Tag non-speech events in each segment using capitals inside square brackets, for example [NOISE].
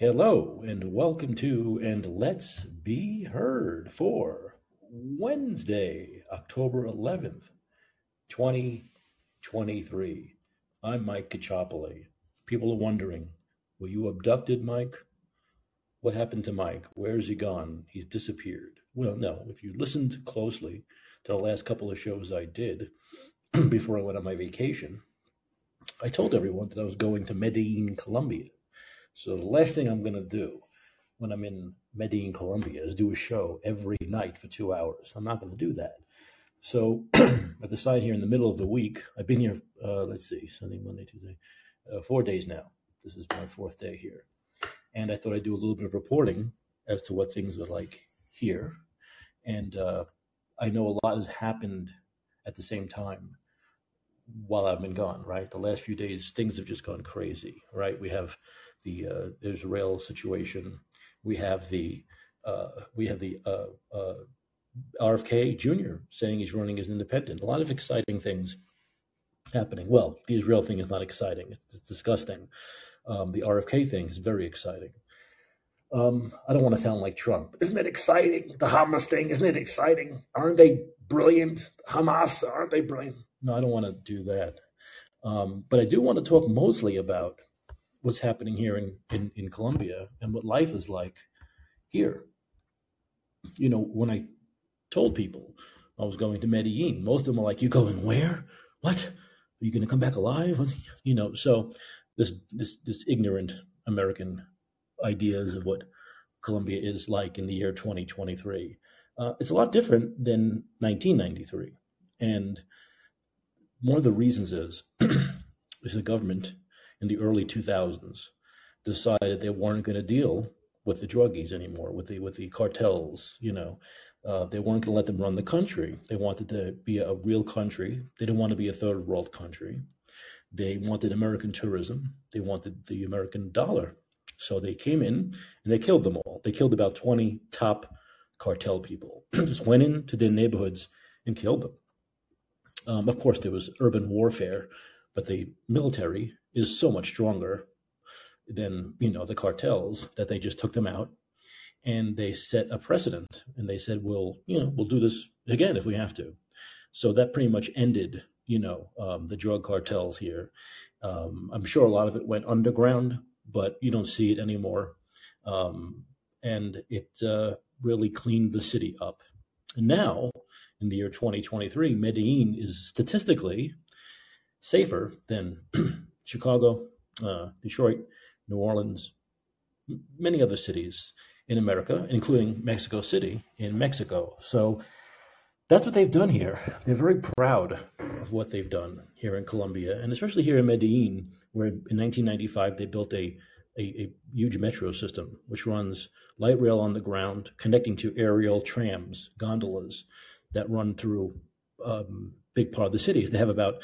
Hello and welcome to and let's be heard for Wednesday, October 11th, 2023. I'm Mike Caccioppoli. People are wondering, were you abducted, Mike? What happened to Mike? Where's he gone? He's disappeared. Well, no, if you listened closely to the last couple of shows I did [CLEARS THROAT] before I went on my vacation, I told everyone that I was going to Medellin, Colombia so the last thing I'm going to do when I'm in Medellin, Colombia, is do a show every night for two hours. I'm not going to do that. So [CLEARS THROAT] I decided here in the middle of the week. I've been here. Uh, let's see, Sunday, Monday, Tuesday, uh, four days now. This is my fourth day here, and I thought I'd do a little bit of reporting as to what things are like here. And uh, I know a lot has happened at the same time while I've been gone. Right, the last few days things have just gone crazy. Right, we have the uh, Israel situation. We have the uh, we have the uh, uh RFK Jr. saying he's running as independent. A lot of exciting things happening. Well, the Israel thing is not exciting; it's, it's disgusting. Um, the RFK thing is very exciting. Um, I don't want to sound like Trump. Isn't it exciting? The Hamas thing, isn't it exciting? Aren't they brilliant? Hamas, aren't they brilliant? No, I don't want to do that. Um, but I do want to talk mostly about what's happening here in, in, in Colombia and what life is like here. You know, when I told people I was going to Medellin, most of them were like, You going where? What? Are you going to come back alive? You know, so this, this, this ignorant American ideas of what Colombia is like in the year 2023. Uh, it's a lot different than 1993. And one of the reasons is, [CLEARS THROAT] is the government in the early 2000s decided they weren't going to deal with the druggies anymore, with the with the cartels. You know, uh, they weren't going to let them run the country. They wanted to be a real country. They didn't want to be a third world country. They wanted American tourism. They wanted the American dollar. So they came in and they killed them all. They killed about 20 top cartel people. [CLEARS THROAT] Just went into their neighborhoods and killed them. Um, of course, there was urban warfare, but the military is so much stronger than you know the cartels that they just took them out. And they set a precedent and they said we'll you know we'll do this again if we have to. So that pretty much ended you know um, the drug cartels here. Um, i'm sure a lot of it went underground but you don't see it anymore. Um, and it uh, really cleaned the city up. And now in the year 2023 medellin is statistically safer than [CLEARS THROAT] Chicago, uh, Detroit, New Orleans, many other cities in America, including Mexico City in Mexico. So that's what they've done here. They're very proud of what they've done here in Colombia, and especially here in Medellin, where in 1995 they built a, a, a huge metro system which runs light rail on the ground, connecting to aerial trams, gondolas that run through um, big part of the city. They have about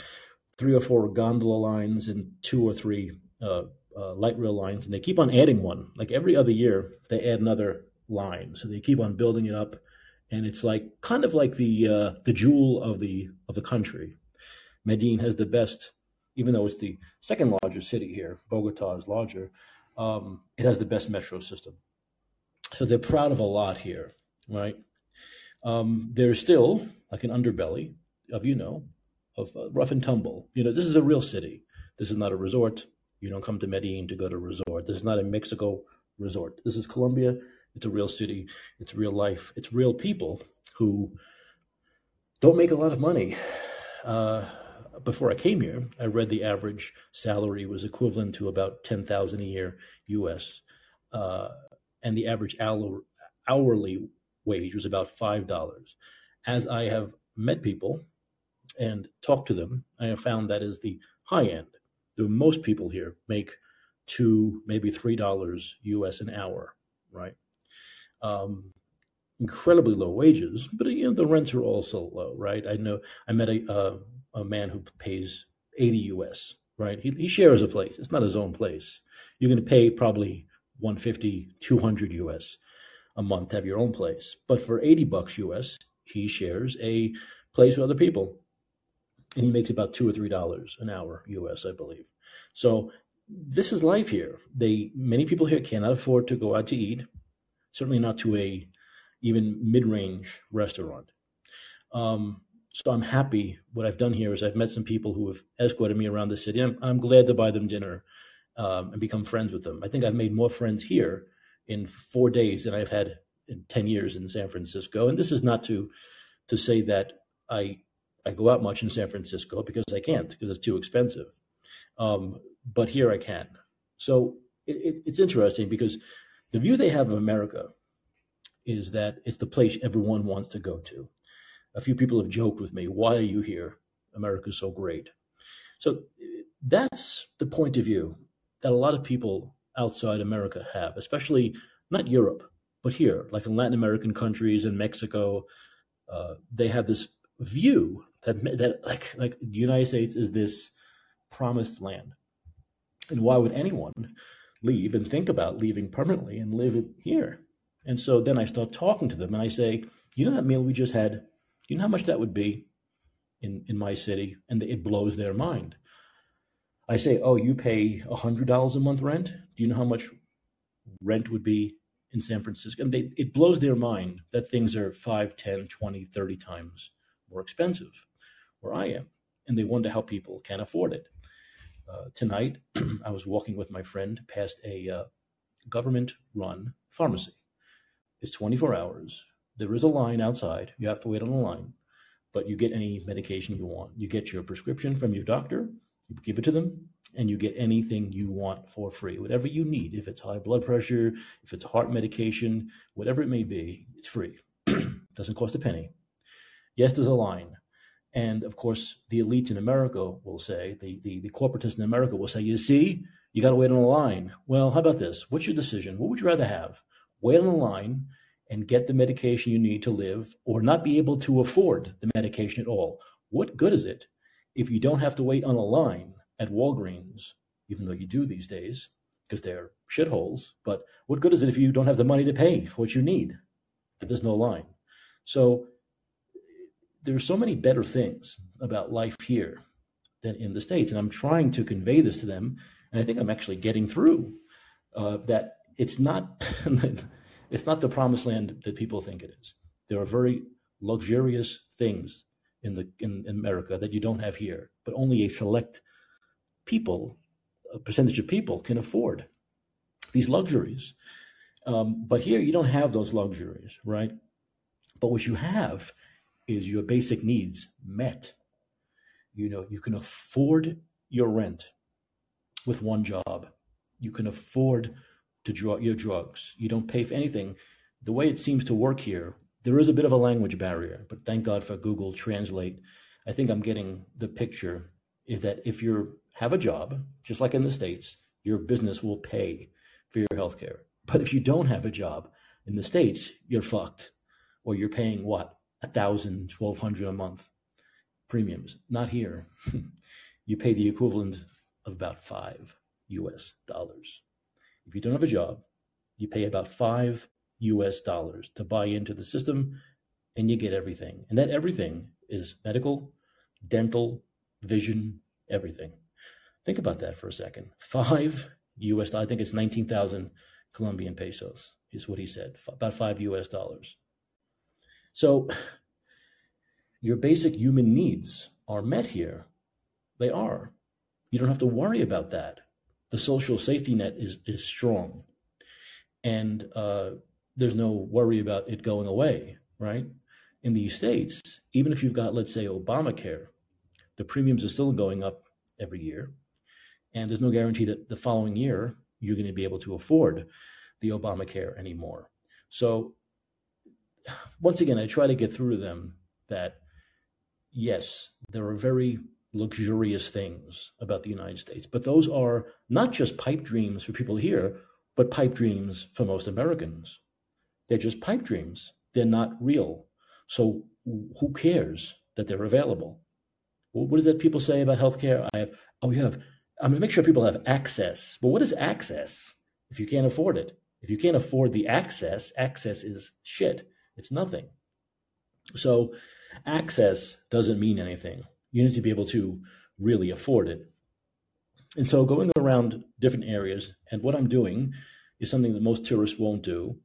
three or four gondola lines and two or three uh, uh, light rail lines, and they keep on adding one. Like every other year, they add another line, so they keep on building it up, and it's like kind of like the uh, the jewel of the of the country. Medellin has the best, even though it's the second largest city here. Bogota is larger. Um, it has the best metro system, so they're proud of a lot here, right? Um, there's still like an underbelly of you know of uh, rough and tumble. You know, this is a real city. This is not a resort. You don't come to Medellin to go to a resort. This is not a Mexico resort. This is Colombia. It's a real city. It's real life. It's real people who don't make a lot of money. Uh, before I came here, I read the average salary was equivalent to about ten thousand a year U.S. Uh, and the average hourly wage was about five dollars. As I have met people and talk to them, I have found that is the high end. The most people here make two, maybe three dollars US an hour, right? Um, incredibly low wages, but you know the rents are also low, right? I know I met a a man who pays eighty US, right? He, he shares a place. It's not his own place. You're going to pay probably 150, 200 US a month have your own place, but for eighty bucks US, he shares a place with other people and he makes about two or three dollars an hour US, I believe. So this is life here. They many people here cannot afford to go out to eat, certainly not to a even mid-range restaurant. Um, so I'm happy. What I've done here is I've met some people who have escorted me around the city. I'm, I'm glad to buy them dinner um, and become friends with them. I think I've made more friends here in four days than I've had in 10 years in San Francisco. And this is not to to say that I I go out much in San Francisco because I can't because it's too expensive. Um, but here I can. So it, it, it's interesting because the view they have of America is that it's the place everyone wants to go to. A few people have joked with me, why are you here? America's so great. So that's the point of view that a lot of people outside America have, especially not Europe, but here, like in Latin American countries and Mexico, uh, they have this view that that like like the United States is this promised land, and why would anyone leave and think about leaving permanently and live here? And so then I start talking to them, and I say, you know that meal we just had, you know how much that would be in in my city, and it blows their mind. I say, oh, you pay hundred dollars a month rent. Do you know how much rent would be in San Francisco? And they, it blows their mind that things are 5, 10, 20, 30 times more expensive where I am. And they wonder how people can afford it. Uh, tonight, [CLEARS THROAT] I was walking with my friend past a uh, government run pharmacy. It's 24 hours. There is a line outside. You have to wait on the line, but you get any medication you want. You get your prescription from your doctor, you give it to them, and you get anything you want for free, whatever you need. If it's high blood pressure, if it's heart medication, whatever it may be, it's free. [CLEARS THROAT] Doesn't cost a penny. Yes, there's a line. And of course, the elite in America will say, the, the, the corporatists in America will say, you see, you got to wait on a line. Well, how about this? What's your decision? What would you rather have? Wait on a line and get the medication you need to live or not be able to afford the medication at all? What good is it if you don't have to wait on a line at Walgreens, even though you do these days, because they're shitholes. But what good is it if you don't have the money to pay for what you need? If there's no line. So there's so many better things about life here than in the States. And I'm trying to convey this to them. And I think I'm actually getting through uh, that it's not [LAUGHS] it's not the promised land that people think it is. There are very luxurious things in the in America that you don't have here, but only a select people, a percentage of people can afford these luxuries. Um, but here you don't have those luxuries, right? But what you have is your basic needs met. You know, you can afford your rent with one job. You can afford to draw your drugs. You don't pay for anything. The way it seems to work here, there is a bit of a language barrier, but thank God for Google Translate. I think I'm getting the picture is that if you have a job, just like in the States, your business will pay for your health care. But if you don't have a job in the States, you're fucked. Or you're paying what? A thousand, twelve hundred a month premiums. Not here. [LAUGHS] you pay the equivalent of about five US dollars. If you don't have a job, you pay about five US dollars to buy into the system and you get everything. And that everything is medical, dental, vision, everything. Think about that for a second. Five US, I think it's 19,000 Colombian pesos is what he said, about five US dollars. So your basic human needs are met here. They are. You don't have to worry about that. The social safety net is, is strong. And uh, there's no worry about it going away, right? In these states, even if you've got, let's say, Obamacare, the premiums are still going up every year. And there's no guarantee that the following year you're going to be able to afford the Obamacare anymore. So, once again, I try to get through to them that yes, there are very luxurious things about the United States, but those are not just pipe dreams for people here, but pipe dreams for most Americans. They're just pipe dreams. They're not real. So who cares that they're available? What does that people say about healthcare? I have, oh, you have, I'm going to make sure people have access. But what is access if you can't afford it? If you can't afford the access, access is shit. It's nothing. So access doesn't mean anything. You need to be able to really afford it. And so going around different areas, and what I'm doing is something that most tourists won't do,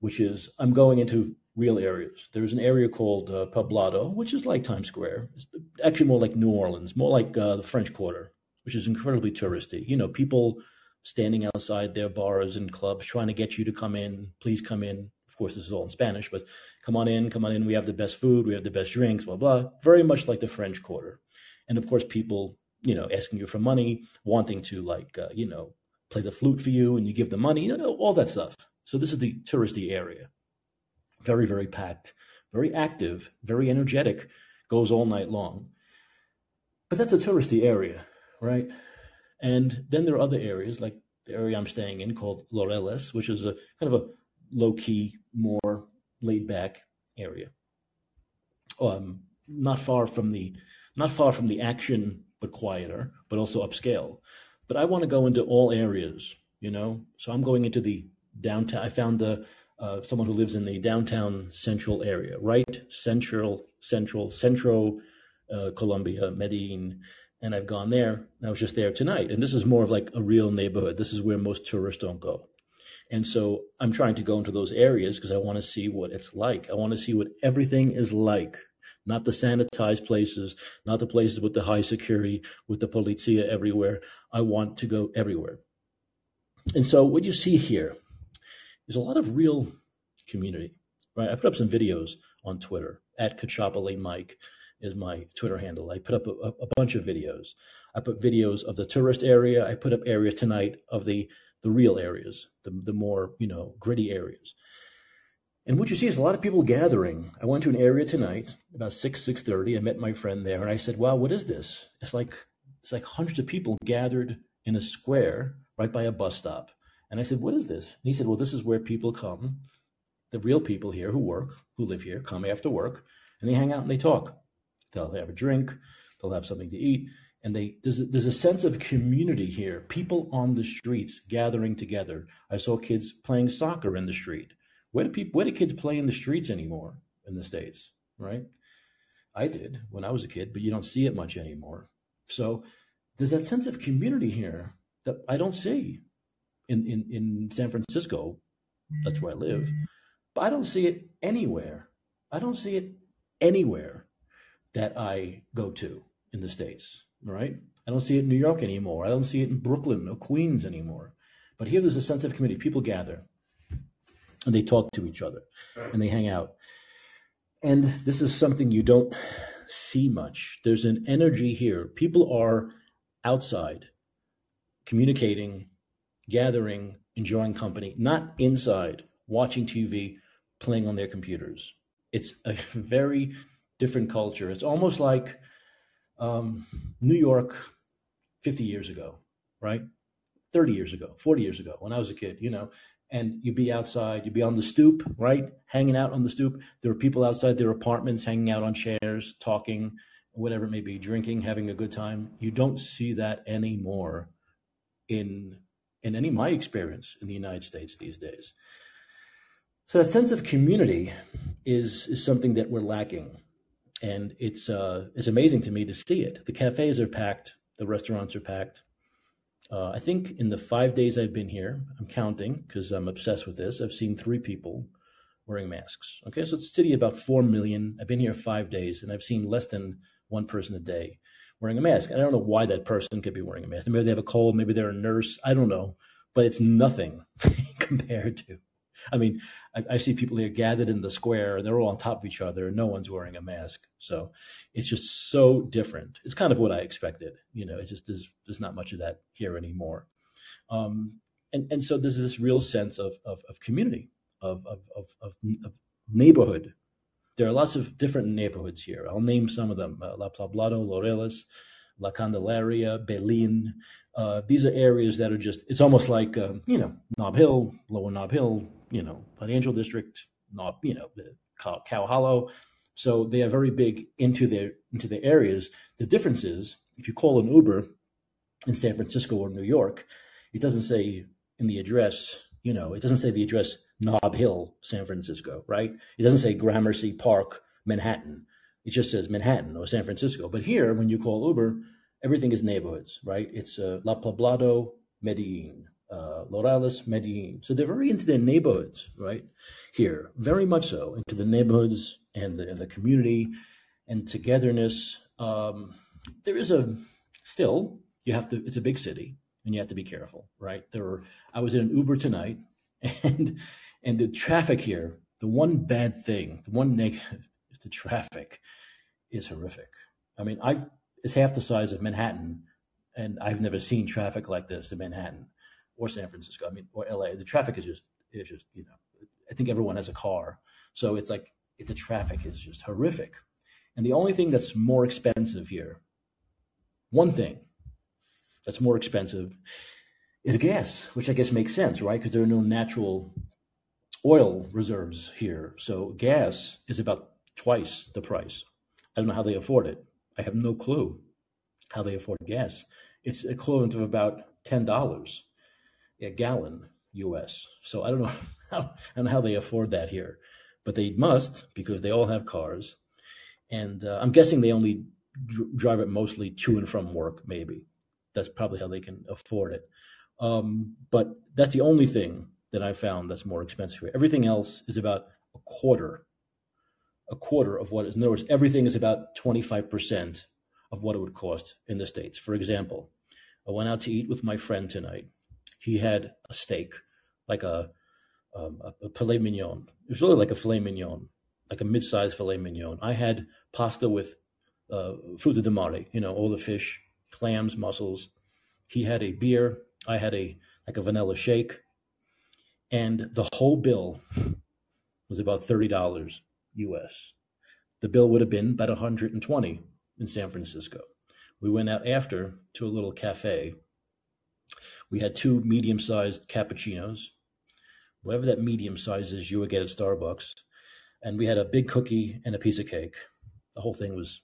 which is I'm going into real areas. There's an area called uh, Poblado, which is like Times Square. It's actually more like New Orleans, more like uh, the French Quarter, which is incredibly touristy. You know, people standing outside their bars and clubs trying to get you to come in. Please come in. Course, this is all in Spanish, but come on in, come on in. We have the best food, we have the best drinks, blah blah. Very much like the French Quarter, and of course, people you know asking you for money, wanting to like uh, you know play the flute for you, and you give them money, you know, all that stuff. So this is the touristy area. Very very packed, very active, very energetic, goes all night long. But that's a touristy area, right? And then there are other areas like the area I'm staying in called Laureles, which is a kind of a low key, more laid back area. Um, not far from the not far from the action, but quieter, but also upscale. But I want to go into all areas, you know. So I'm going into the downtown. I found the uh, someone who lives in the downtown central area, right? Central, central, central uh, Colombia, Medellin, and I've gone there. And I was just there tonight, and this is more of like a real neighborhood. This is where most tourists don't go. And so I'm trying to go into those areas because I want to see what it's like. I want to see what everything is like, not the sanitized places, not the places with the high security, with the polizia everywhere. I want to go everywhere. And so what you see here is a lot of real community, right? I put up some videos on Twitter at Caccioppoli Mike is my Twitter handle. I put up a, a bunch of videos. I put videos of the tourist area. I put up areas tonight of the the real areas, the, the more, you know, gritty areas. And what you see is a lot of people gathering. I went to an area tonight, about 6, 6.30. I met my friend there, and I said, wow, what is this? It's like, it's like hundreds of people gathered in a square right by a bus stop. And I said, what is this? And he said, well, this is where people come, the real people here who work, who live here, come after work, and they hang out and they talk. They'll have a drink, they'll have something to eat, and they there's a, there's a sense of community here. People on the streets gathering together. I saw kids playing soccer in the street. Where do people where do kids play in the streets anymore in the states right? I did when i was a kid but you don't see it much anymore. So there's that sense of community here that i don't see in in, in san francisco. That's where i live. But i don't see it anywhere. I don't see it anywhere that i go to in the states right? I don't see it in New York anymore. I don't see it in Brooklyn or Queens anymore. But here there's a sense of community. People gather and they talk to each other and they hang out. And this is something you don't see much. There's an energy here. People are outside communicating, gathering, enjoying company, not inside watching TV, playing on their computers. It's a [LAUGHS] very different culture. It's almost like um, New York 50 years ago, right? 30 years ago, 40 years ago, when I was a kid, you know, and you'd be outside, you'd be on the stoop, right? Hanging out on the stoop. There were people outside their apartments hanging out on chairs, talking, whatever it may be, drinking, having a good time. You don't see that anymore in in any my experience in the United States these days. So that sense of community is is something that we're lacking and it's uh, it's amazing to me to see it. The cafes are packed, the restaurants are packed. Uh, I think in the five days I've been here, I'm counting because I'm obsessed with this. I've seen three people wearing masks. Okay, so it's city about four million. I've been here five days, and I've seen less than one person a day wearing a mask. And I don't know why that person could be wearing a mask. Maybe they have a cold. Maybe they're a nurse. I don't know, but it's nothing [LAUGHS] compared to I mean, I, I, see people here gathered in the square and they're all on top of each other and no one's wearing a mask. So it's just so different. It's kind of what I expected. You know, it's just there's there's not much of that here anymore. Um, and and so there's this real sense of of, of community, of, of of, of of neighborhood. There are lots of different neighborhoods here. I'll name some of them: uh, La Poblado, Laureles, La Candelaria, Belén. Uh, these are areas that are just, it's almost like, um, you know, Nob Hill, Lower Nob Hill, you know, financial district, Nob, you know, Cow, Cow Hollow. So they are very big into their into their areas. The difference is if you call an Uber in San Francisco or New York, it doesn't say in the address, you know, it doesn't say the address Nob Hill, San Francisco, right? It doesn't say Gramercy Park, Manhattan. It just says Manhattan or San Francisco. But here, when you call Uber, everything is neighborhoods, right? It's uh, La Poblado, Medellin, uh, Laureles, Medellin. So they're very into their neighborhoods, right? Here, very much so, into the neighborhoods and the, and the community and togetherness. Um, there is a still you have to. It's a big city, and you have to be careful, right? There were. I was in an Uber tonight, [LAUGHS] and and the traffic here. The one bad thing, the one negative, is [LAUGHS] the traffic is horrific. I mean, I it's half the size of Manhattan, and I've never seen traffic like this in Manhattan or San Francisco. I mean, or LA. The traffic is just is just you know. I think everyone has a car, so it's like the traffic is just horrific. And the only thing that's more expensive here, one thing that's more expensive is gas, which I guess makes sense, right? Because there are no natural oil reserves here. So gas is about twice the price. I don't know how they afford it. I have no clue how they afford gas. It's equivalent of about ten dollars a gallon US. So I don't know [LAUGHS] how how they afford that here, but they must because they all have cars, and uh, I'm guessing they only dr- drive it mostly to and from work. Maybe that's probably how they can afford it. Um, but that's the only thing that I found that's more expensive. Everything else is about a quarter, a quarter of what is. In other words, everything is about 25% of what it would cost in the States. For example, I went out to eat with my friend tonight. He had a steak, like a, um, a, a filet mignon. It was really like a filet mignon, like a mid-sized filet mignon. I had pasta with uh, fruta de mare, you know, all the fish, clams, mussels. He had a beer. I had a like a vanilla shake, and the whole bill was about thirty dollars U.S. The bill would have been about 120 in San Francisco. We went out after to a little cafe. We had two medium-sized cappuccinos, whatever that medium size is you would get at Starbucks, and we had a big cookie and a piece of cake. The whole thing was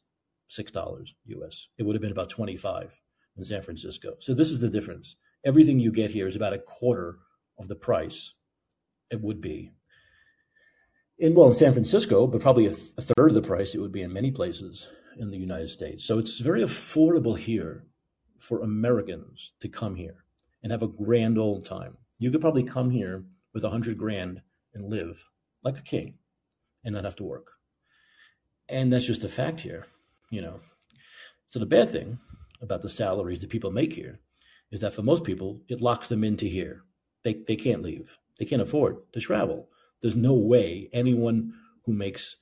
six dollars US. It would have been about twenty five in San Francisco. So this is the difference. Everything you get here is about a quarter of the price it would be in well in San Francisco, but probably a, th- a third of the price it would be in many places in the United States. So it's very affordable here for Americans to come here and have a grand old time. You could probably come here with a hundred grand and live like a king and not have to work. And that's just a fact here, you know. So the bad thing about the salaries that people make here is that for most people, it locks them into here. They, they can't leave. They can't afford to travel. There's no way anyone who makes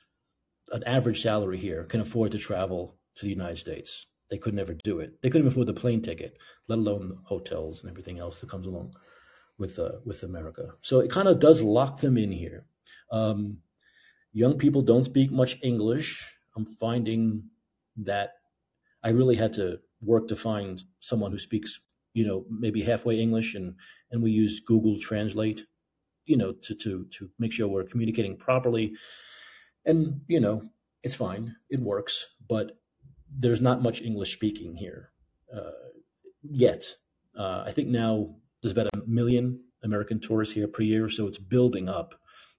an average salary here can afford to travel to the United States. They could never do it. They couldn't afford the plane ticket, let alone hotels and everything else that comes along with uh, with America. So it kind of does lock them in here. Um, young people don't speak much English. I'm finding that I really had to work to find someone who speaks, you know, maybe halfway English, and and we use Google Translate, you know, to to to make sure we're communicating properly. And you know, it's fine, it works, but there's not much English speaking here uh, yet. Uh, I think now there's about a million American tourists here per year, so it's building up.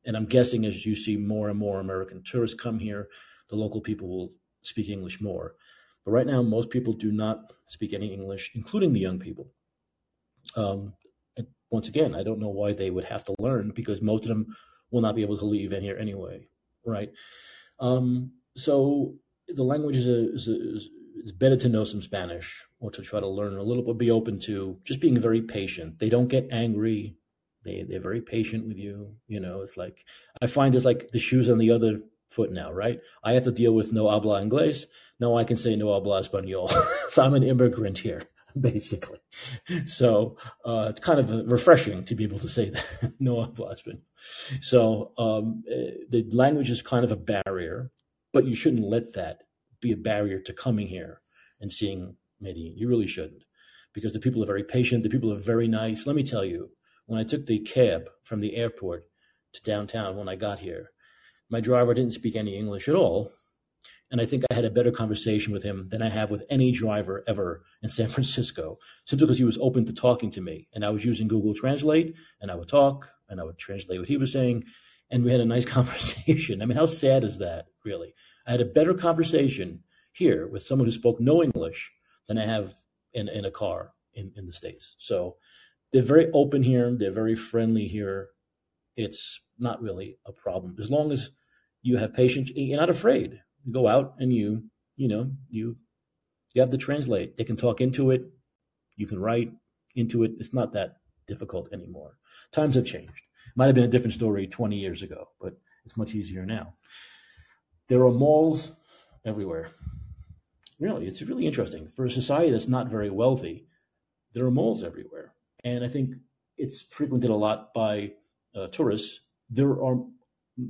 And I'm guessing as you see more and more American tourists come here, the local people will speak English more. But right now, most people do not speak any English, including the young people. Um, once again, I don't know why they would have to learn because most of them will not be able to leave in here anyway, right? Um, so the language is, a, is, a, is it's better to know some Spanish or to try to learn a little bit, be open to just being very patient. They don't get angry. They, they're very patient with you. You know, it's like, I find it's like the shoes on the other foot now, right? I have to deal with no habla inglés. Now I can say no habla español. [LAUGHS] so I'm an immigrant here, [LAUGHS] basically. So uh, it's kind of refreshing to be able to say [LAUGHS] that, no habla español. So um, eh, the language is kind of a barrier, but you shouldn't let that be a barrier to coming here and seeing Medellin. You really shouldn't, because the people are very patient. The people are very nice. Let me tell you, when I took the cab from the airport to downtown when I got here, my driver didn't speak any English at all. And I think I had a better conversation with him than I have with any driver ever in San [LAUGHS] Francisco, simply because he was open to talking to me. And I was using Google Translate, and I would talk, and I would translate what he was saying, and we had a nice [LAUGHS] conversation. I mean, how sad is that, really? I had a better conversation here with someone who spoke no English than I have in, in a car in, in the States. So they're very open here. They're very friendly here. It's not really a problem. As long as you have patience, you're not afraid. Go out and you, you know, you you have to translate. They can talk into it. You can write into it. It's not that difficult anymore. Times have changed. Might have been a different story 20 years ago, but it's much easier now. There are malls everywhere. Really, it's really interesting. For a society that's not very wealthy, there are malls everywhere. And I think it's frequented a lot by uh, tourists. There are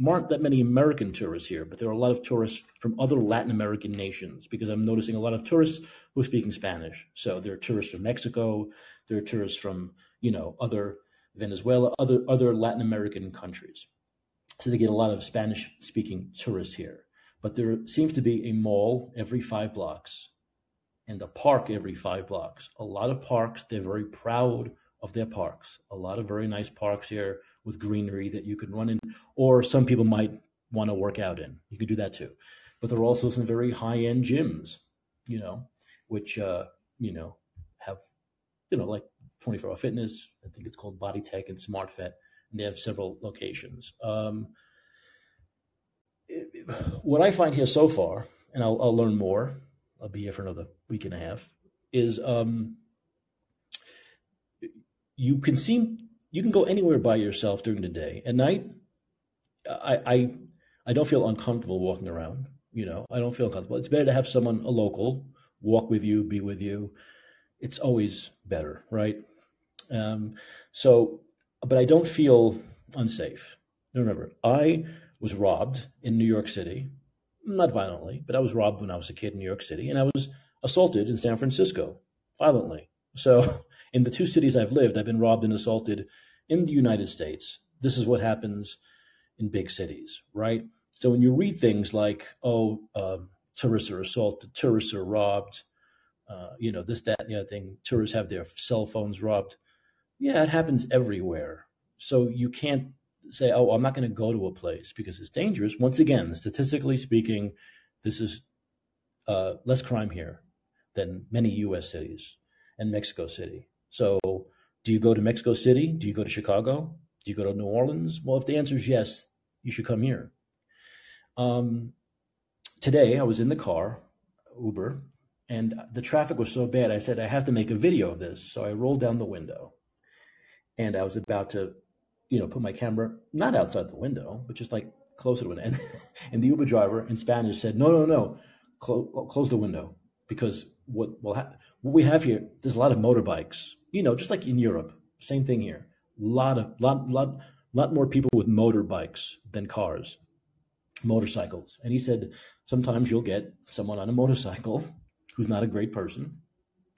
aren't that many American tourists here, but there are a lot of tourists from other Latin American nations because I'm noticing a lot of tourists who are speaking Spanish. So there are tourists from Mexico, there are tourists from you know other Venezuela, other other Latin American countries. So they get a lot of Spanish speaking tourists here. But there seems to be a mall every five blocks and a park every five blocks. A lot of parks, they're very proud of their parks. A lot of very nice parks here with greenery that you can run in, or some people might want to work out in. You could do that too. But there are also some very high end gyms, you know, which, uh, you know, have, you know, like 24 hour fitness. I think it's called Body Tech and Smart Fit. And they have several locations. Um, what I find here so far, and I'll, I'll, learn more, I'll be here for another week and a half, is um, you can seem you can go anywhere by yourself during the day. At night, I, I I don't feel uncomfortable walking around. You know, I don't feel comfortable. It's better to have someone, a local, walk with you, be with you. It's always better, right? Um, so, but I don't feel unsafe. Remember, I was robbed in New York City, not violently, but I was robbed when I was a kid in New York City, and I was assaulted in San Francisco violently. So, in the two cities I've lived, I've been robbed and assaulted in the United States, this is what happens in big cities, right? So when you read things like, oh, um, tourists are assaulted, tourists are robbed, uh, you know, this, that, and the other thing, tourists have their cell phones robbed. Yeah, it happens everywhere. So you can't say, oh, I'm not going to go to a place because it's dangerous. Once again, statistically speaking, this is uh, less crime here than many U.S. cities and Mexico City. So do you go to Mexico City? Do you go to Chicago? Do you go to New Orleans? Well, if the answer is yes, you should come here. Um, today, I was in the car, Uber, and the traffic was so bad. I said, I have to make a video of this. So I rolled down the window and I was about to, you know, put my camera not outside the window, but just like close to it. And, [LAUGHS] and the Uber driver in Spanish said, no, no, no, close the window because what, what we have here, there's a lot of motorbikes you know, just like in Europe, same thing here. A lot of lot lot lot more people with motorbikes than cars, motorcycles. And he said sometimes you'll get someone on a motorcycle who's not a great person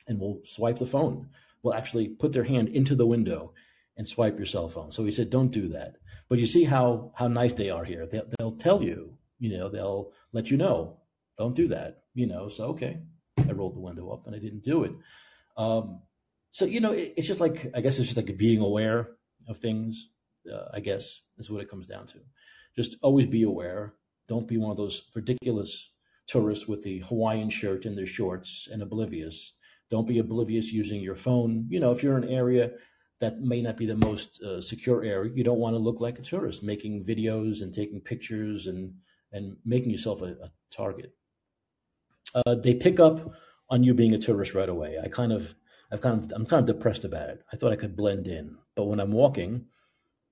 and will swipe the phone. Will actually put their hand into the window and swipe your cell phone. So he said, don't do that. But you see how how nice they are here. They'll, they'll tell you, you know, they'll let you know, don't do that. You know, so okay, I rolled the window up and I didn't do it. Um, so you know it, it's just like i guess it's just like being aware of things uh, i guess is what it comes down to. Just always be aware. Don't be one of those ridiculous tourists with the hawaiian shirt and their shorts and oblivious. Don't be oblivious using your phone. You know if you're in an area that may not be the most uh, secure area you don't want to look like a tourist making videos and taking pictures and and making yourself a, a target uh, they pick up on you being a tourist right away i kind of I've kind of, I'm kind of depressed about it. I thought I could blend in, but when I'm walking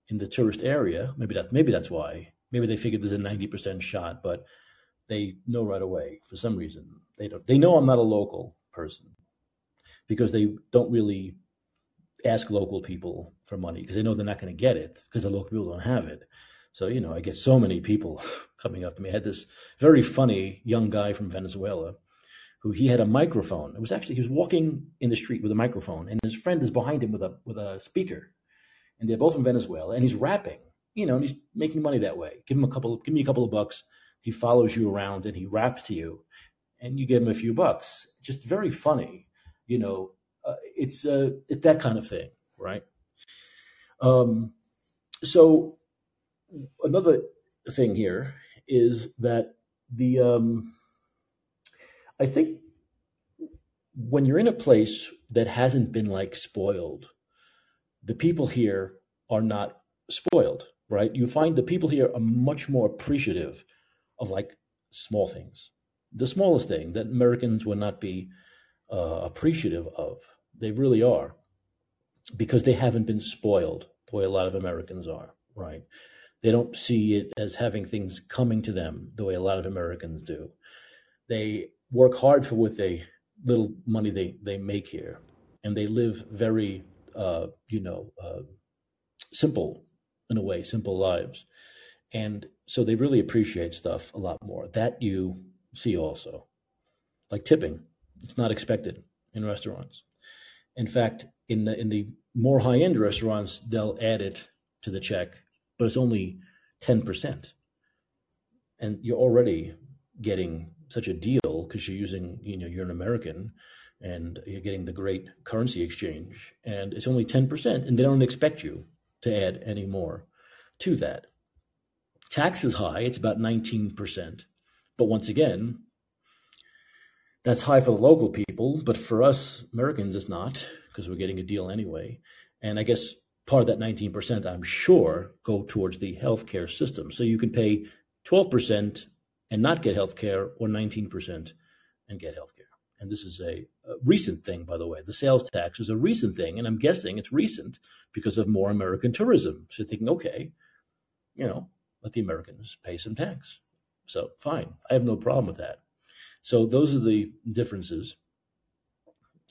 in the tourist area, maybe that's maybe that's why. Maybe they figured there's a ninety percent shot, but they know right away for some reason. They don't. They know I'm not a local person because they don't really ask local people for money because they know they're not going to get it because the local people don't have it. So you know, I get so many people [SIGHS] coming up to me. I had this very funny young guy from Venezuela who he had a microphone. It was actually he was walking in the street with a microphone, and his friend is behind him with a with a speaker, and they're both from Venezuela, and he's rapping, you know, and he's making money that way. Give him a couple, give me a couple of bucks. He follows you around and he raps to you, and you give him a few bucks. Just very funny, you know. Uh, it's uh, it's that kind of thing, right? Um, so another thing here is that the um, I think when you're in a place that hasn't been like spoiled, the people here are not spoiled, right? You find the people here are much more appreciative of like small things. The smallest thing that Americans would not be uh, appreciative of. They really are because they haven't been spoiled the way a lot of Americans are, right? They don't see it as having things coming to them the way a lot of Americans do. They work hard for what they little money they, they make here, and they live very, uh, you know, uh, simple in a way, simple lives. And so they really appreciate stuff a lot more. That you see also, like tipping. It's not expected in restaurants. In fact, in the in the more high end restaurants, they'll add it to the check, but it's only ten percent, and you're already getting such a deal because you're using you know you're an American and you're getting the great currency exchange, and it's only ten percent, and they don't expect you to add any more to that. Tax is high; it's about nineteen percent, but once again, that's high for the local people, but for us Americans, it's not because we're getting a deal anyway. And I guess part of that 19%, I'm sure, go towards the healthcare system. So you can pay 12% and not get healthcare, or 19% and get healthcare. And this is a, a, recent thing, by the way. The sales tax is a recent thing, and I'm guessing it's recent because of more American tourism. So thinking, okay, you know, let the Americans pay some tax. So fine, I have no problem with that. So those are the differences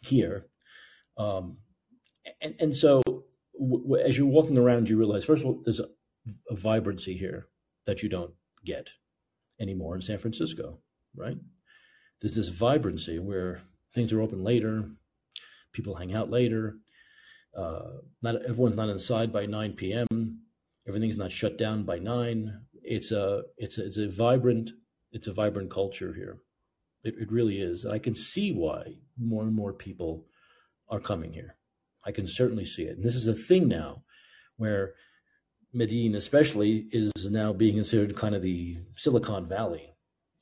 here. Um, and, and so w- as you're walking around, you realize, first of all, there's a, a vibrancy here that you don't get anymore in San Francisco, right? There's this vibrancy where things are open later, people hang out later. Uh, not everyone's not inside by 9 p.m. Everything's not shut down by nine. It's a it's a, it's a vibrant it's a vibrant culture here. It, it really is. I can see why more and more people are coming here. I can certainly see it. And this is a thing now where Medellin, especially, is now being considered kind of the Silicon Valley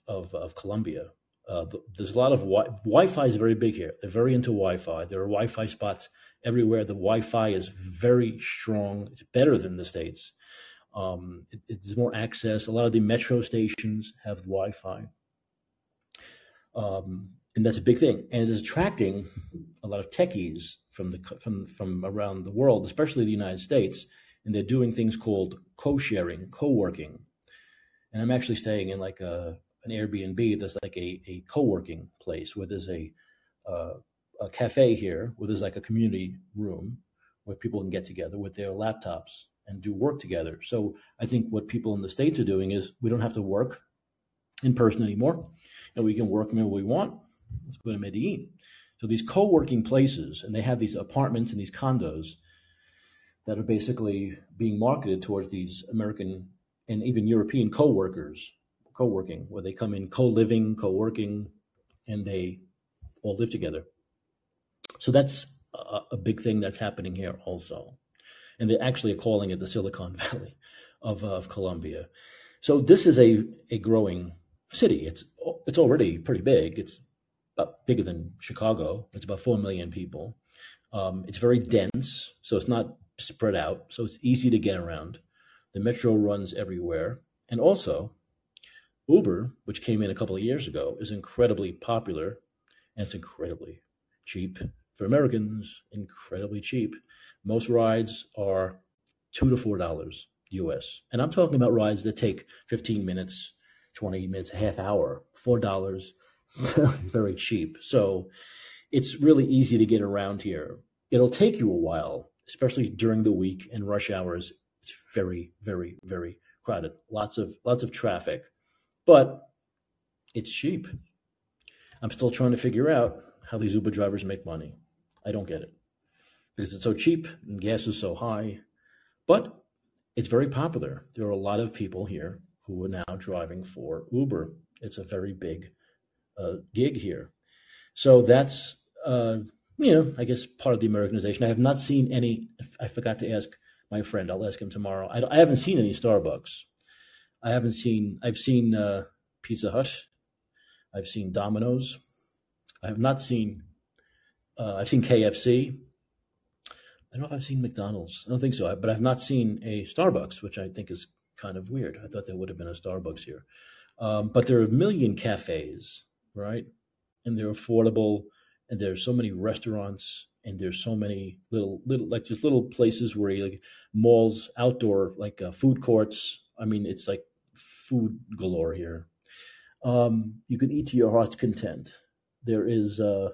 of, of Colombia. Uh, there's a lot of wi- Wi-Fi is very big here. They're very into Wi-Fi. There are Wi-Fi spots everywhere. The Wi-Fi is very strong. It's better than the states. Um, it, it's more access. A lot of the metro stations have Wi-Fi. Um, and that's a big thing, and it is attracting a lot of techies from the from from around the world, especially the United States, and they're doing things called co-sharing, co-working. And I'm actually staying in like a an Airbnb that's like a a co-working place where there's a uh, a cafe here where there's like a community room where people can get together with their laptops and do work together. So I think what people in the states are doing is we don't have to work in person anymore and we can work whenever we want. Let's go to Medellin. So these co-working places, and they have these apartments and these condos that are basically being marketed towards these American and even European co-workers, co-working, where they come in co-living, co-working, and they all live together. So that's a, a big thing that's happening here also. And they actually are calling it the Silicon [LAUGHS] Valley of, uh, of Colombia. So this is a, a growing city. It's it's already pretty big. It's about bigger than Chicago. It's about four million people. Um, it's very dense, so it's not spread out. So it's easy to get around. The metro runs everywhere, and also Uber, which came in a couple of years ago, is incredibly popular, and it's incredibly cheap for Americans. Incredibly cheap. Most rides are two to four dollars US, and I'm talking about rides that take 15 minutes 20 minutes, a half hour, $4, [LAUGHS] very cheap. So it's really easy to get around here. It'll take you a while, especially during the week and rush hours. It's very, very, very crowded. Lots of lots of traffic. But it's cheap. I'm still trying to figure out how these Uber drivers make money. I don't get it. Because it's so cheap and gas is so high. But it's very popular. There are a lot of people here who are now driving for Uber. It's a very big uh, gig here. So that's, uh, you know, I guess part of the Americanization. I have not seen any, I forgot to ask my friend, I'll ask him tomorrow. I, I haven't seen any Starbucks. I haven't seen, I've seen uh, Pizza Hut. I've seen Domino's. I have not seen Uh, I've seen KFC. I don't know if I've seen McDonald's. I don't think so, but I've not seen a Starbucks, which I think is kind of weird. I thought there would have been a Starbucks here. Um, but there are a million cafes, right? And they're affordable, and there's so many restaurants, and there's so many little, little like just little places where you like malls, outdoor like uh, food courts. I mean, it's like food galore here. Um, you can eat to your heart's content. There is uh,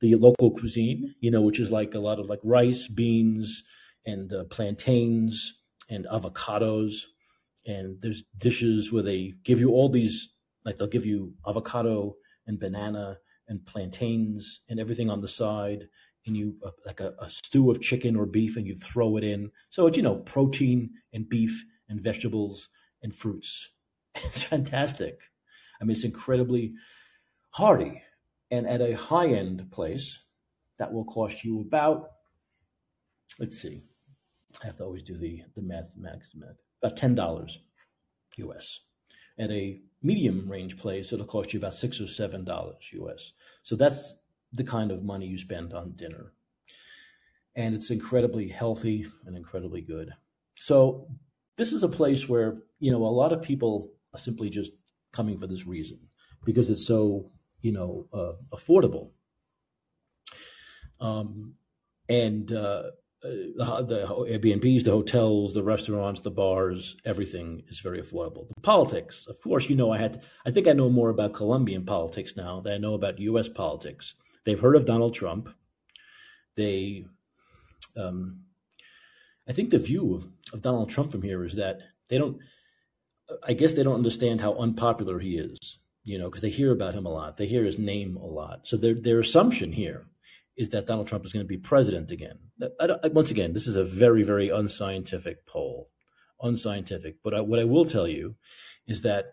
the local cuisine, you know, which is like a lot of like rice, beans, and uh, plantains and avocados. And there's dishes where they give you all these, like they'll give you avocado and banana and plantains and everything on the side. And you uh, like a, a stew of chicken or beef, and you throw it in. So it's you know protein and beef and vegetables and fruits. [LAUGHS] It's fantastic. I mean, it's incredibly hearty and at a high end place, that will cost you about, let's see, I have to always do the, the math, max math, about $10 US. At a medium range place, it'll cost you about six or seven dollars US. So that's the kind of money you spend on dinner. And it's incredibly healthy and incredibly good. So this is a place where, you know, a lot of people are simply just coming for this reason because it's so you know, uh, affordable. Um, and uh, uh, the Airbnbs, the hotels, the restaurants, the bars, everything is very affordable. The politics, of course, you know, I had, I think I know more about Colombian politics now than I know about U.S. politics. They've heard of Donald Trump. They, um, I think the view of, of Donald Trump from here is that they don't, I guess they don't understand how unpopular he is you know, because they hear about him a lot. They hear his name a lot. So their their assumption here is that Donald Trump is going to be president again. I, I, once again, this is a very very unscientific poll, unscientific. But I, what I will tell you is that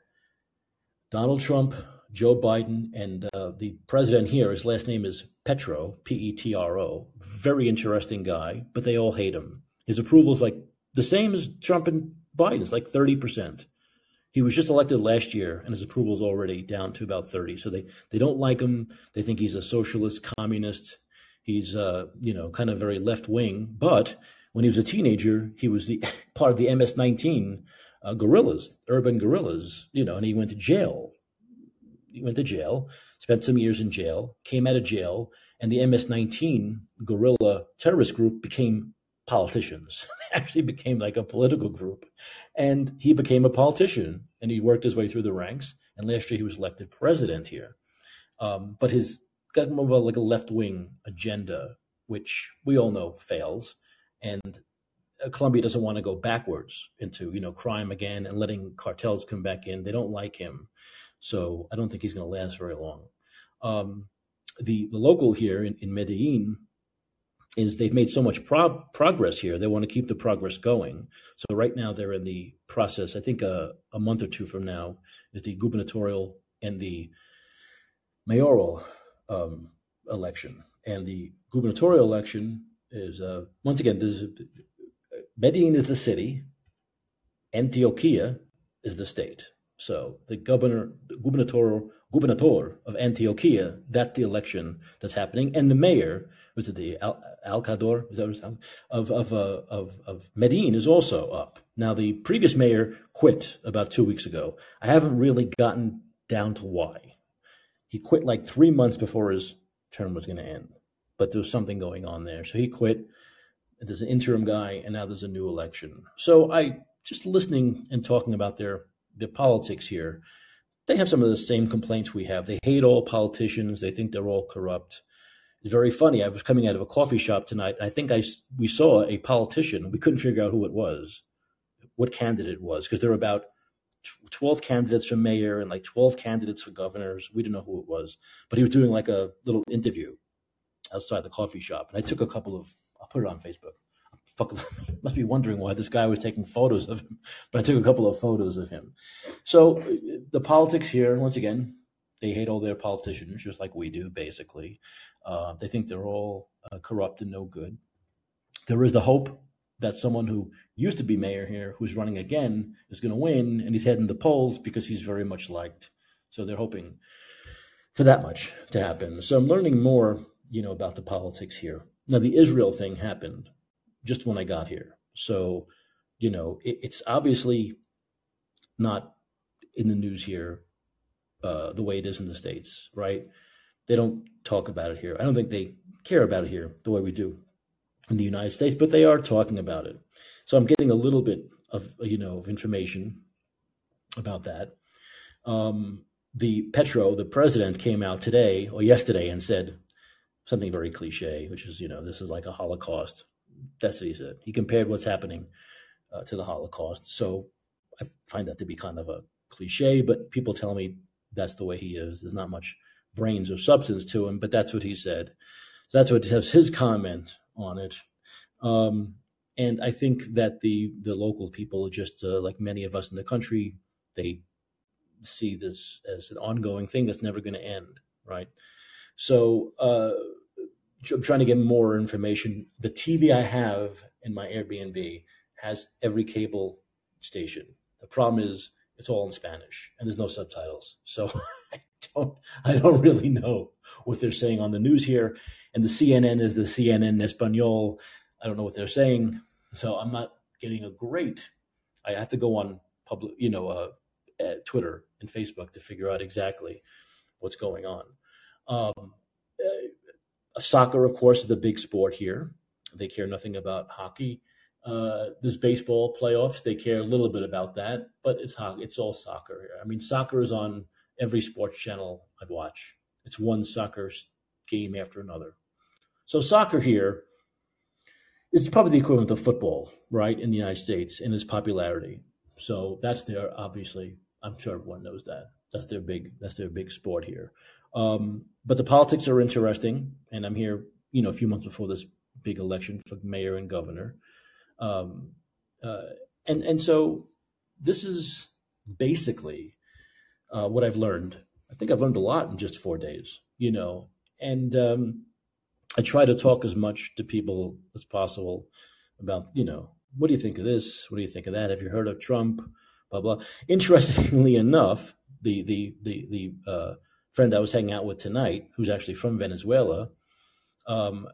Donald Trump, Joe Biden, and uh, the president here, his last name is Petro, P E T R O. Very interesting guy, but they all hate him. His approval is like the same as Trump and Biden. It's like thirty percent. He was just elected last year, and his approval is already down to about 30. So they, they don't like him. They think he's a socialist, communist. He's, uh, you know, kind of very left wing. But when he was a teenager, he was the [LAUGHS] part of the MS-19 uh, guerrillas, urban guerrillas, you know, and he went to jail. He went to jail, spent some years in jail, came out of jail, and the MS-19 guerrilla terrorist group became politicians. [LAUGHS] they actually became like a political group. And he became a politician and he worked his way through the ranks. And last year he was elected president here. Um, but his got more of a, like a left wing agenda, which we all know fails. And uh, Colombia doesn't want to go backwards into you know crime again and letting cartels come back in. They don't like him, so I don't think he's going to last very long. Um, the the local here in, in Medellin is they've made so much pro- progress here. They want to keep the progress going. So right now they're in the process. I think a, a month or two from now is the gubernatorial and the mayoral um, election. And the gubernatorial election is uh, once again this is, Medellin is the city, Antioquia is the state. So the governor, gubernatorial, gubernator of Antioquia, that's the election that's happening, and the mayor was it the Al- Alcador of of, uh, of of Medellin is also up. Now the previous mayor quit about two weeks ago. I haven't really gotten down to why. He quit like three months before his term was going to end, but there was something going on there, so he quit. There's an interim guy, and now there's a new election. So I just listening and talking about their the politics here. They have some of the same complaints we have. They hate all politicians. They think they're all corrupt it's very funny. I was coming out of a coffee shop tonight. I think I we saw a politician. We couldn't figure out who it was, what candidate it was, because there were about twelve candidates for mayor and like twelve candidates for governors. We didn't know who it was, but he was doing like a little interview outside the coffee shop, and I took a couple of. I'll put it on Facebook. Fuck, [LAUGHS] must be wondering why this guy was taking photos of him, but I took a couple of photos of him. So the politics here, once again, they hate all their politicians just like we do, basically. Uh, they think they're all uh, corrupt and no good. There is the hope that someone who used to be mayor here, who's running again, is going to win, and he's heading the polls because he's very much liked. So they're hoping for that much to happen. So I'm learning more you know, about the politics here. Now, the Israel thing happened just when I got here. So, you know, it, it's obviously not in the news here uh, the way it is in the States, right? They don't talk about it here. I don't think they care about it here the way we do in the United States, but they are talking about it. So I'm getting a little bit of, you know, of information about that. Um, the Petro, the president, came out today or yesterday and said something very cliche, which is, you know, this is like a Holocaust. That's what he said. He compared what's happening uh, to the Holocaust. So I find that to be kind of a cliche, but people tell me that's the way he is. There's not much brains or substance to him, but that's what he said. So that's what his comment on it. Um, and I think that the the local people, just uh, like many of us in the country, they see this as an ongoing thing that's never going to end, right? So uh, I'm trying to get more information. The TV I have in my Airbnb has every cable station. The problem is it's all in Spanish and there's no subtitles. So [LAUGHS] I don't I don't really know what they're saying on the news here. And the CNN is the CNN Espanol. I don't know what they're saying. So I'm not getting a great. I have to go on public, you know, uh, Twitter and Facebook to figure out exactly what's going on. Um, uh, soccer, of course, is the big sport here. They care nothing about hockey. Uh, there's baseball playoffs. They care a little bit about that, but it's. It's all soccer here. I mean, soccer is on every sports channel I'd watch. It's one soccer game after another. So soccer here is probably the equivalent of football, right, in the United States in its popularity. So that's their obviously. I'm sure everyone knows that. That's their big. That's their big sport here. Um, but the politics are interesting, and I'm here, you know, a few months before this big election for mayor and governor. Um, uh, and and so this is basically uh, what I've learned. I think I've learned a lot in just four days, you know, and um, I try to talk as much to people as possible about, you know, what do you think of this? What do you think of that? Have you heard of Trump? Blah blah. [LAUGHS] Interestingly enough, the the the the uh, friend I was hanging out with tonight, who's actually from Venezuela, um,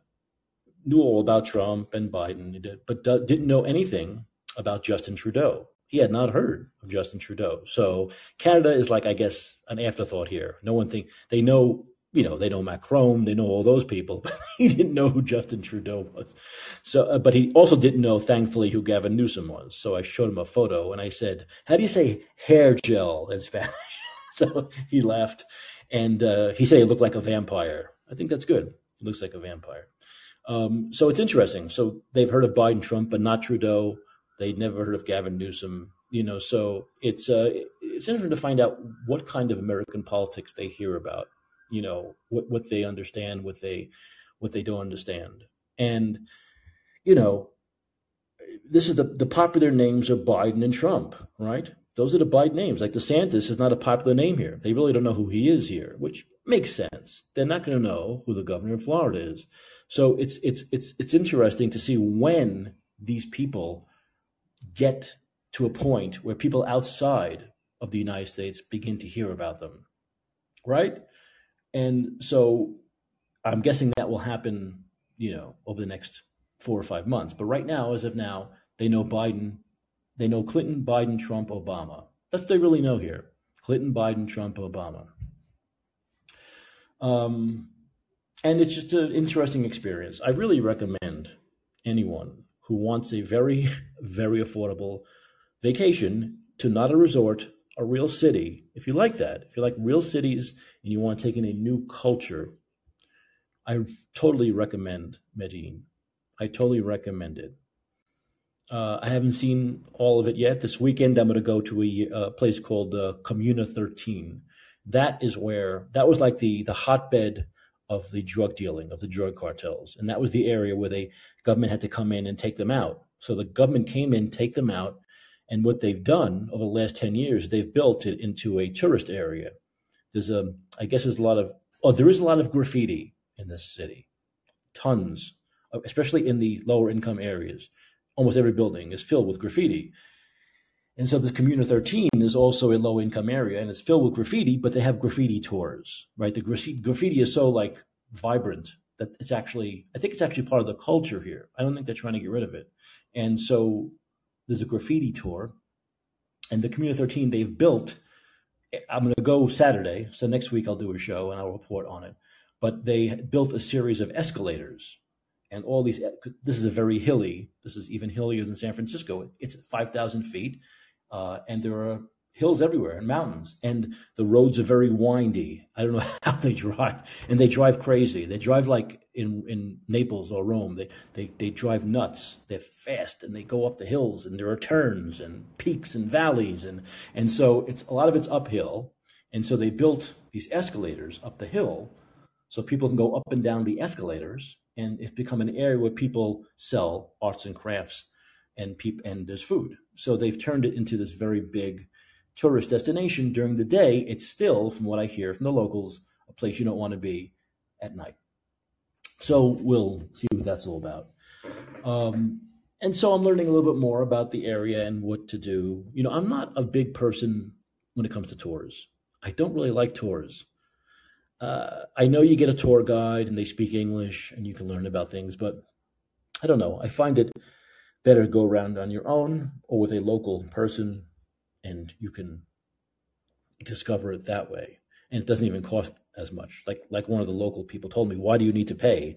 knew all about Trump and Biden, but didn't know anything about Justin Trudeau. He had not heard of Justin Trudeau. So Canada is like, I guess, an afterthought here. No one think they know, you know, they know Macron, they know all those people, [LAUGHS] but he didn't know who Justin Trudeau was. So, uh, but he also didn't know, thankfully, who Gavin Newsom was. So I showed him a photo and I said, "How do you say hair gel in Spanish?" [LAUGHS] so he laughed, and uh, he said he looked like a vampire. I think that's good. Looks like a vampire. Um, so it's interesting. So they've heard of Biden, Trump, but not Trudeau. They'd never heard of Gavin Newsom. You know, so it's uh, it's interesting to find out what kind of American politics they hear about. You know, what what they understand, what they what they don't understand, and you know, this is the the popular names are Biden and Trump, right? Those are the Biden names. Like DeSantis is not a popular name here. They really don't know who he is here, which makes sense. They're not going to know who the governor of Florida is. So it's it's it's it's interesting to see when these people get to a point where people outside of the United States begin to hear about them, right? And so I'm guessing that will happen, you know, over the next four or five months. But right now, as of now, they know Biden, they know Clinton, Biden, Trump, Obama. That's what they really know here: Clinton, Biden, Trump, Obama. Um, and it's just an interesting experience. I really recommend anyone who wants a very, very affordable vacation to not a resort, a real city. If you like that, if you like real cities and you want to take in a new culture, I totally recommend Medellin. I totally recommend it. Uh, I haven't seen all of it yet. This weekend, I'm going to go to a, place called uh, Comuna 13. That is where that was like the the hotbed of the drug dealing, of the drug cartels. And that was the area where the government had to come in and take them out. So the government came in, take them out. And what they've done over the last 10 years, they've built it into a tourist area. There's a, I guess there's a lot of, oh, there is a lot of graffiti in this city. Tons, especially in the lower income areas. Almost every building is filled with graffiti. And so this Comuna 13 is also a low income area and it's filled with graffiti, but they have graffiti tours, right? The graffiti is so like vibrant that it's actually I think it's actually part of the culture here. I don't think they're trying to get rid of it. And so there's a graffiti tour, and the Comuna 13 they've built. I'm going to go Saturday, so next week I'll do a show and I'll report on it. But they built a series of escalators, and all these. This is a very hilly. This is even hillier than San Francisco. It's 5,000 feet, uh, and there are hills everywhere and mountains and the roads are very windy. I don't know [LAUGHS] how they drive and they drive crazy. They drive like in in naples or rome. They they, they drive nuts. They're fast and they go up the hills and there are turns and peaks and valleys and and so it's a lot of it's uphill and so they built these escalators up the hill so people can go up and down the escalators and it's become an area where people sell arts and crafts and peop- and there's food so they've turned it into this very big tourist destination during the day, it's still, from what I hear from the locals, a place you don't want to be at night. So we'll see what that's all about. Um, and so I'm learning a little bit more about the area and what to do. You know, I'm not a big person when it comes to tours. I don't really like tours. Uh, I know you get a tour guide and they speak English and you can learn about things, but I don't know. I find it better go around on your own or with a local person and you can discover it that way. And it doesn't even cost as much. Like like one of the local people told me why do you need to pay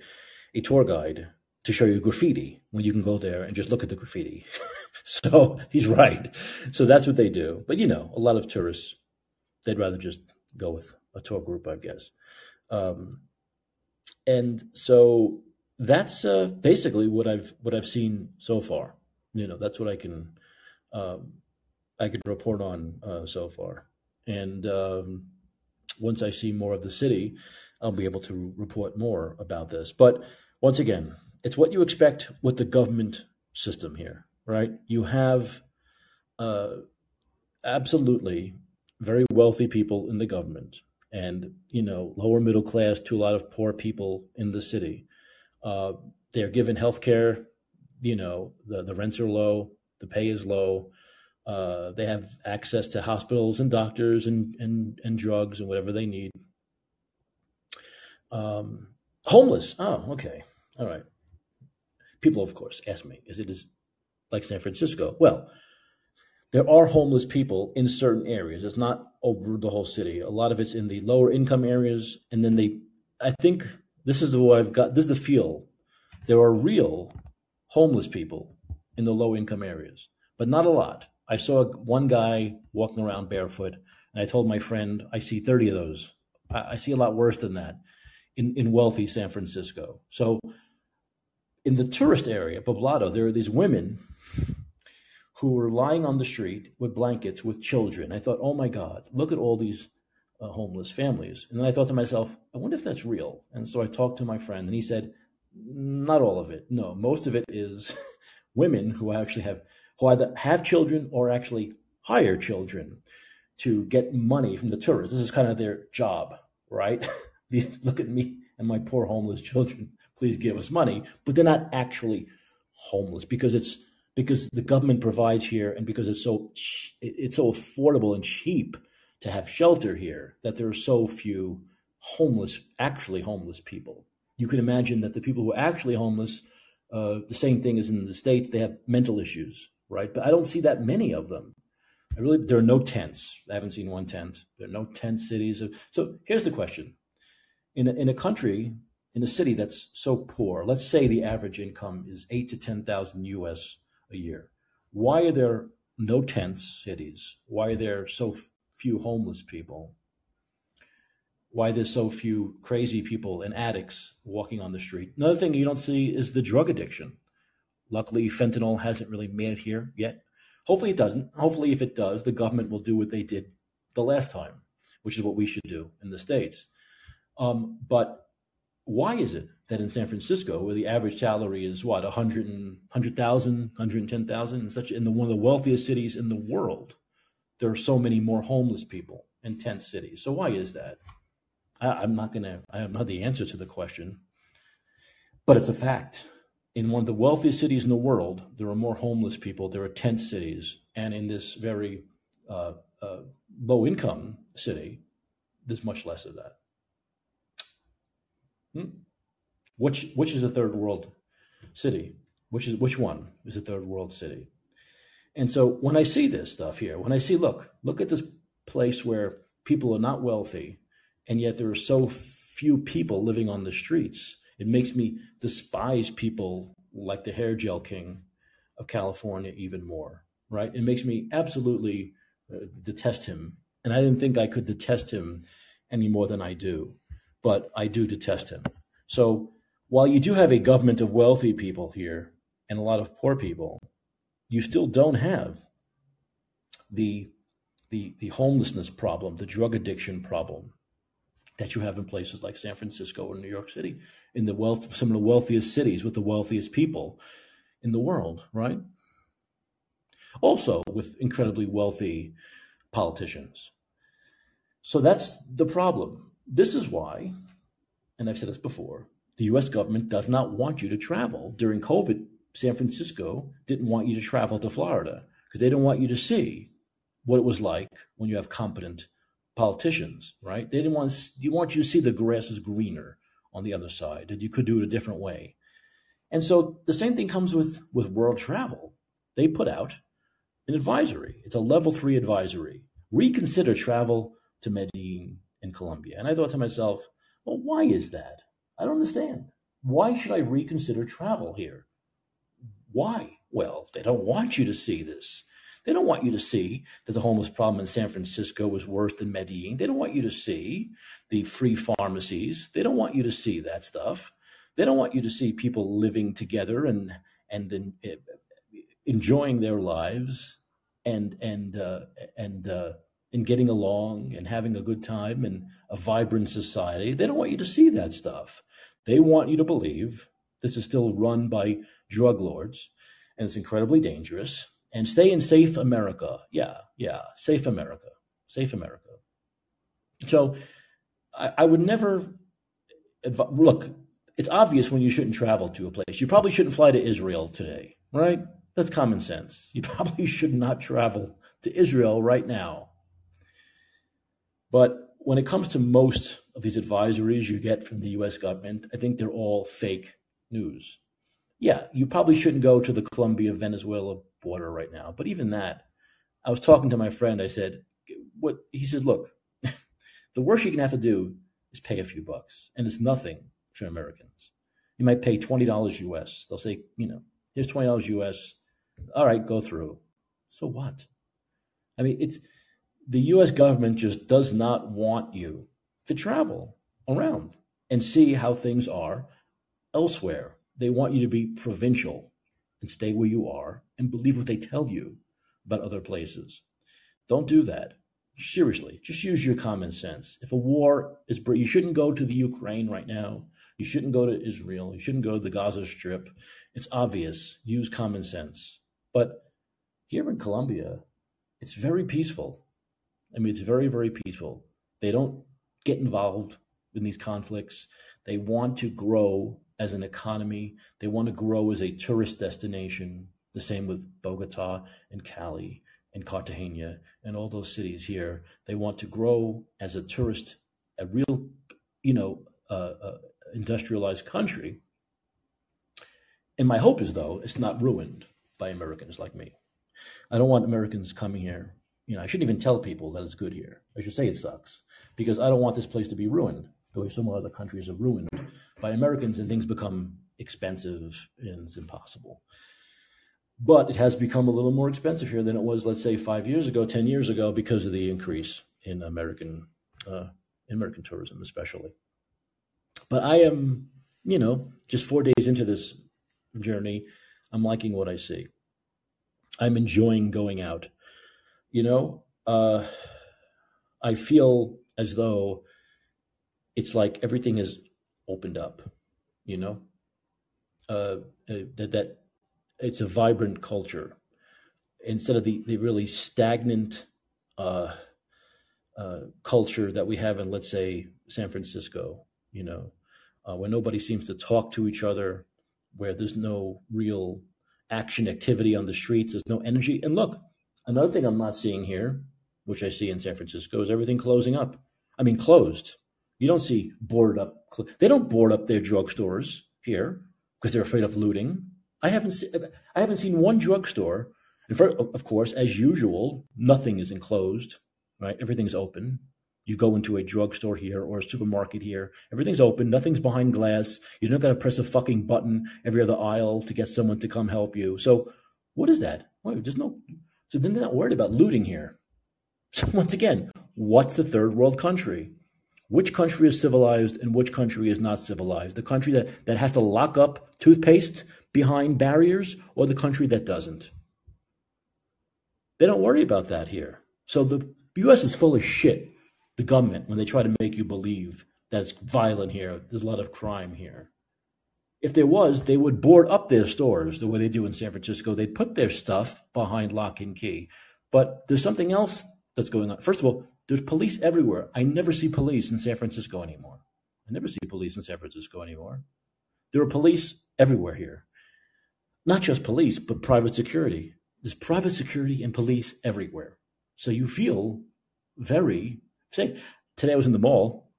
a tour guide to show you graffiti when you can go there and just look at the graffiti? [LAUGHS] So he's right. So that's what they do. But you know a lot of tourists they'd rather just go with a tour group i guess. Um, and so that's uh, basically what i've what i've seen so far you know that's what i can um, I could report on uh, so far. And um, once I see more of the city, I'll be able to report more about this. But once again, it's what you expect with the government system here, right? You have uh, absolutely very wealthy people in the government and, you know, lower middle class to a lot of poor people in the city. Uh, they're given health care, you know, the, the rents are low, the pay is low. Uh, they have access to hospitals and doctors and, and, and drugs and whatever they need. Um, homeless. Oh, okay. All right. People, of course, ask me, is it is like San Francisco? Well, there are homeless people in certain areas. It's not over the whole city. A lot of it's in the lower income areas. And then they, I think this is what I've got, this is the feel. There are real homeless people in the low income areas, but not a lot. I saw one guy walking around barefoot, and I told my friend, I see 30 of those. I, I see a lot worse than that in, in wealthy San Francisco. So in the tourist area, Poblado, there are these women who were lying on the street with blankets with children. I thought, oh my God, look at all these uh, homeless families. And then I thought to myself, I wonder if that's real. And so I talked to my friend, and he said, not all of it. No, most of it is [LAUGHS] women who actually have who either have children or actually hire children to get money from the tourists. This is kind of their job, right? [LAUGHS] Look at me and my poor homeless children. Please give us money. But they're not actually homeless because it's because the government provides here and because it's so it's so affordable and cheap to have shelter here that there are so few homeless actually homeless people you can imagine that the people who are actually homeless uh, the same thing as in the states they have mental issues right? But I don't see that many of them. I really, there are no tents. I haven't seen one tent. There are no tent cities. So here's the question: in a, in a country, in a city that's so poor, let's say the average income is eight to ten thousand U.S. a year. Why are there no tents cities? Why are there so few homeless people? Why there's so few crazy people and addicts walking on the street? Another thing you don't see is the drug addiction. Luckily, fentanyl hasn't really made it here yet. Hopefully, it doesn't. Hopefully, if it does, the government will do what they did the last time, which is what we should do in the States. Um, but why is it that in San Francisco, where the average salary is what, 100 100,000, 110,000, and such, in the, one of the wealthiest cities in the world, there are so many more homeless people in tent cities. So why is that? I, I'm not to, I have not the answer to the question, but it's a fact in one of the wealthiest cities in the world, there are more homeless people. There are tent cities, and in this very uh, uh, low-income city, there's much less of that. Hmm? Which which is a third world city? Which is which one is a third world city? And so when I see this stuff here, when I see, look, look at this place where people are not wealthy, and yet there are so few people living on the streets, it makes me despise people like the hair gel king of California even more, right? It makes me absolutely uh, detest him. And I didn't think I could detest him any more than I do, but I do detest him. So while you do have a government of wealthy people here and a lot of poor people, you still don't have the the the homelessness problem, the drug addiction problem that you have in places like San Francisco or New York City, in the wealth some of the wealthiest cities with the wealthiest people in the world, right? Also with incredibly wealthy politicians. So that's the problem. This is why, and I've said this before, the US government does not want you to travel during COVID San Francisco didn't want you to travel to Florida because they didn't want you to see what it was like when you have competent politicians, right? They didn't want you want you to see the grass is greener on the other side, that you could do it a different way. And so the same thing comes with with world travel. They put out an advisory. It's a level three advisory. Reconsider travel to Medellin in Colombia. And I thought to myself, well, why is that? I don't understand. Why should I reconsider travel here? Why? Well, they don't want you to see this. They don't want you to see that the homeless problem in San Francisco was worse than Medellin. They don't want you to see the free pharmacies. They don't want you to see that stuff. They don't want you to see people living together and and in, uh, enjoying their lives and and uh, and uh, and getting along and having a good time and a vibrant society. They don't want you to see that stuff. They want you to believe this is still run by drug lords, and it's incredibly dangerous. And stay in safe America. Yeah, yeah, safe America, safe America. So I, I would never adv- look. It's obvious when you shouldn't travel to a place. You probably shouldn't fly to Israel today, right? That's common sense. You [LAUGHS] probably should not travel to Israel right now. But when it comes to most of these advisories you get from the US government, I think they're all fake news yeah, you probably shouldn't go to the Colombia Venezuela border right now. But even that, I was talking to my friend. I said, what he said, look, [LAUGHS] the worst you can have to do is pay a few bucks, and it's nothing for Americans. You might pay twenty dollars US. They'll say, you know, here's twenty dollars US. All right, go through. So what? I mean, it's the US government just does not want you to travel around and see how things are elsewhere they want you to be provincial and stay where you are and believe what they tell you about other places. Don't do that. Seriously, just use your common sense. If a war is, you shouldn't go to the Ukraine right now. You shouldn't go to Israel. You shouldn't go to the Gaza Strip. It's obvious. Use common sense. But here in Colombia, it's very peaceful. I mean, it's very, very peaceful. They don't get involved in these conflicts. They want to grow as an economy. They want to grow as a tourist destination. The same with Bogota and Cali and Cartagena and all those cities here. They want to grow as a tourist, a real, you know, uh, uh, industrialized country. And my hope is, though, it's not ruined by Americans like me. I don't want Americans coming here. You know, I shouldn't even tell people that it's good here. I should say it sucks because I don't want this place to be ruined the way some other countries are ruined by Americans and things become expensive and it's impossible. But it has become a little more expensive here than it was, let's say, five years ago, 10 years ago, because of the increase in American, uh, American tourism, especially. But I am, you know, just four days into this journey, I'm liking what I see. I'm enjoying going out. You know, uh, I feel as though it's like everything is opened up, you know, uh, uh, that that it's a vibrant culture instead of the the really stagnant uh, uh, culture that we have in, let's say, San Francisco, you know, uh, where nobody seems to talk to each other, where there's no real action activity on the streets, there's no energy. And look, another thing I'm not seeing here, which I see in San Francisco, is everything closing up. I mean, closed. You don't see boarded up. They don't board up their drugstores. here because they're afraid of looting. I haven't se- I haven't seen one drugstore. And of course, as usual, nothing is enclosed, right? Everything's open. You go into a drugstore here or a supermarket here, everything's open, nothing's behind glass. You don't got to press a fucking button every other aisle to get someone to come help you. So, what is that? Wait, there's no. So then they're not worried about looting here. So [LAUGHS] once again, what's the third world country? Which country is civilized and which country is not civilized? The country that, that has to lock up toothpaste behind barriers or the country that doesn't? They don't worry about that here. So the US is full of shit the government when they try to make you believe that it's violent here. There's a lot of crime here. If there was, they would board up their stores the way they do in San Francisco. They'd put their stuff behind lock and key. But there's something else that's going on. First of all, there's police everywhere. I never see police in San Francisco anymore. I never see police in San Francisco anymore. There are police everywhere here. Not just police, but private security. There's private security and police everywhere. So you feel very safe. today I was in the mall,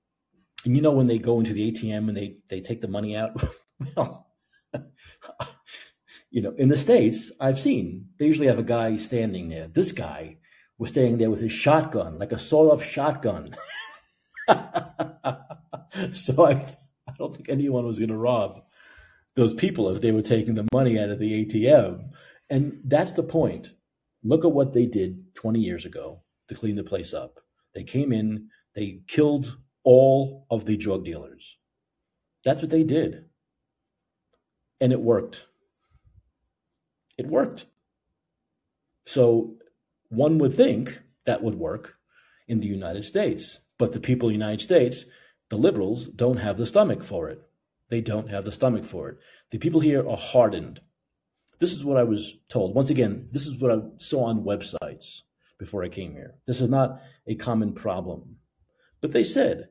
and you know when they go into the ATM and they they take the money out. [LAUGHS] well, [LAUGHS] you know, in the states, I've seen they usually have a guy standing there. This guy was standing there with his shotgun, like a sawed-off shotgun. [LAUGHS] so I, I don't think anyone was going to rob those people if they were taking the money out of the ATM. And that's the point. Look at what they did 20 years ago to clean the place up. They came in, they killed all of the drug dealers. That's what they did. And it worked. It worked. So one would think that would work in the United States. But the people in the United States, the liberals, don't have the stomach for it. They don't have the stomach for it. The people here are hardened. This is what I was told. Once again, this is what I saw on websites before I came here. This is not a common problem. But they said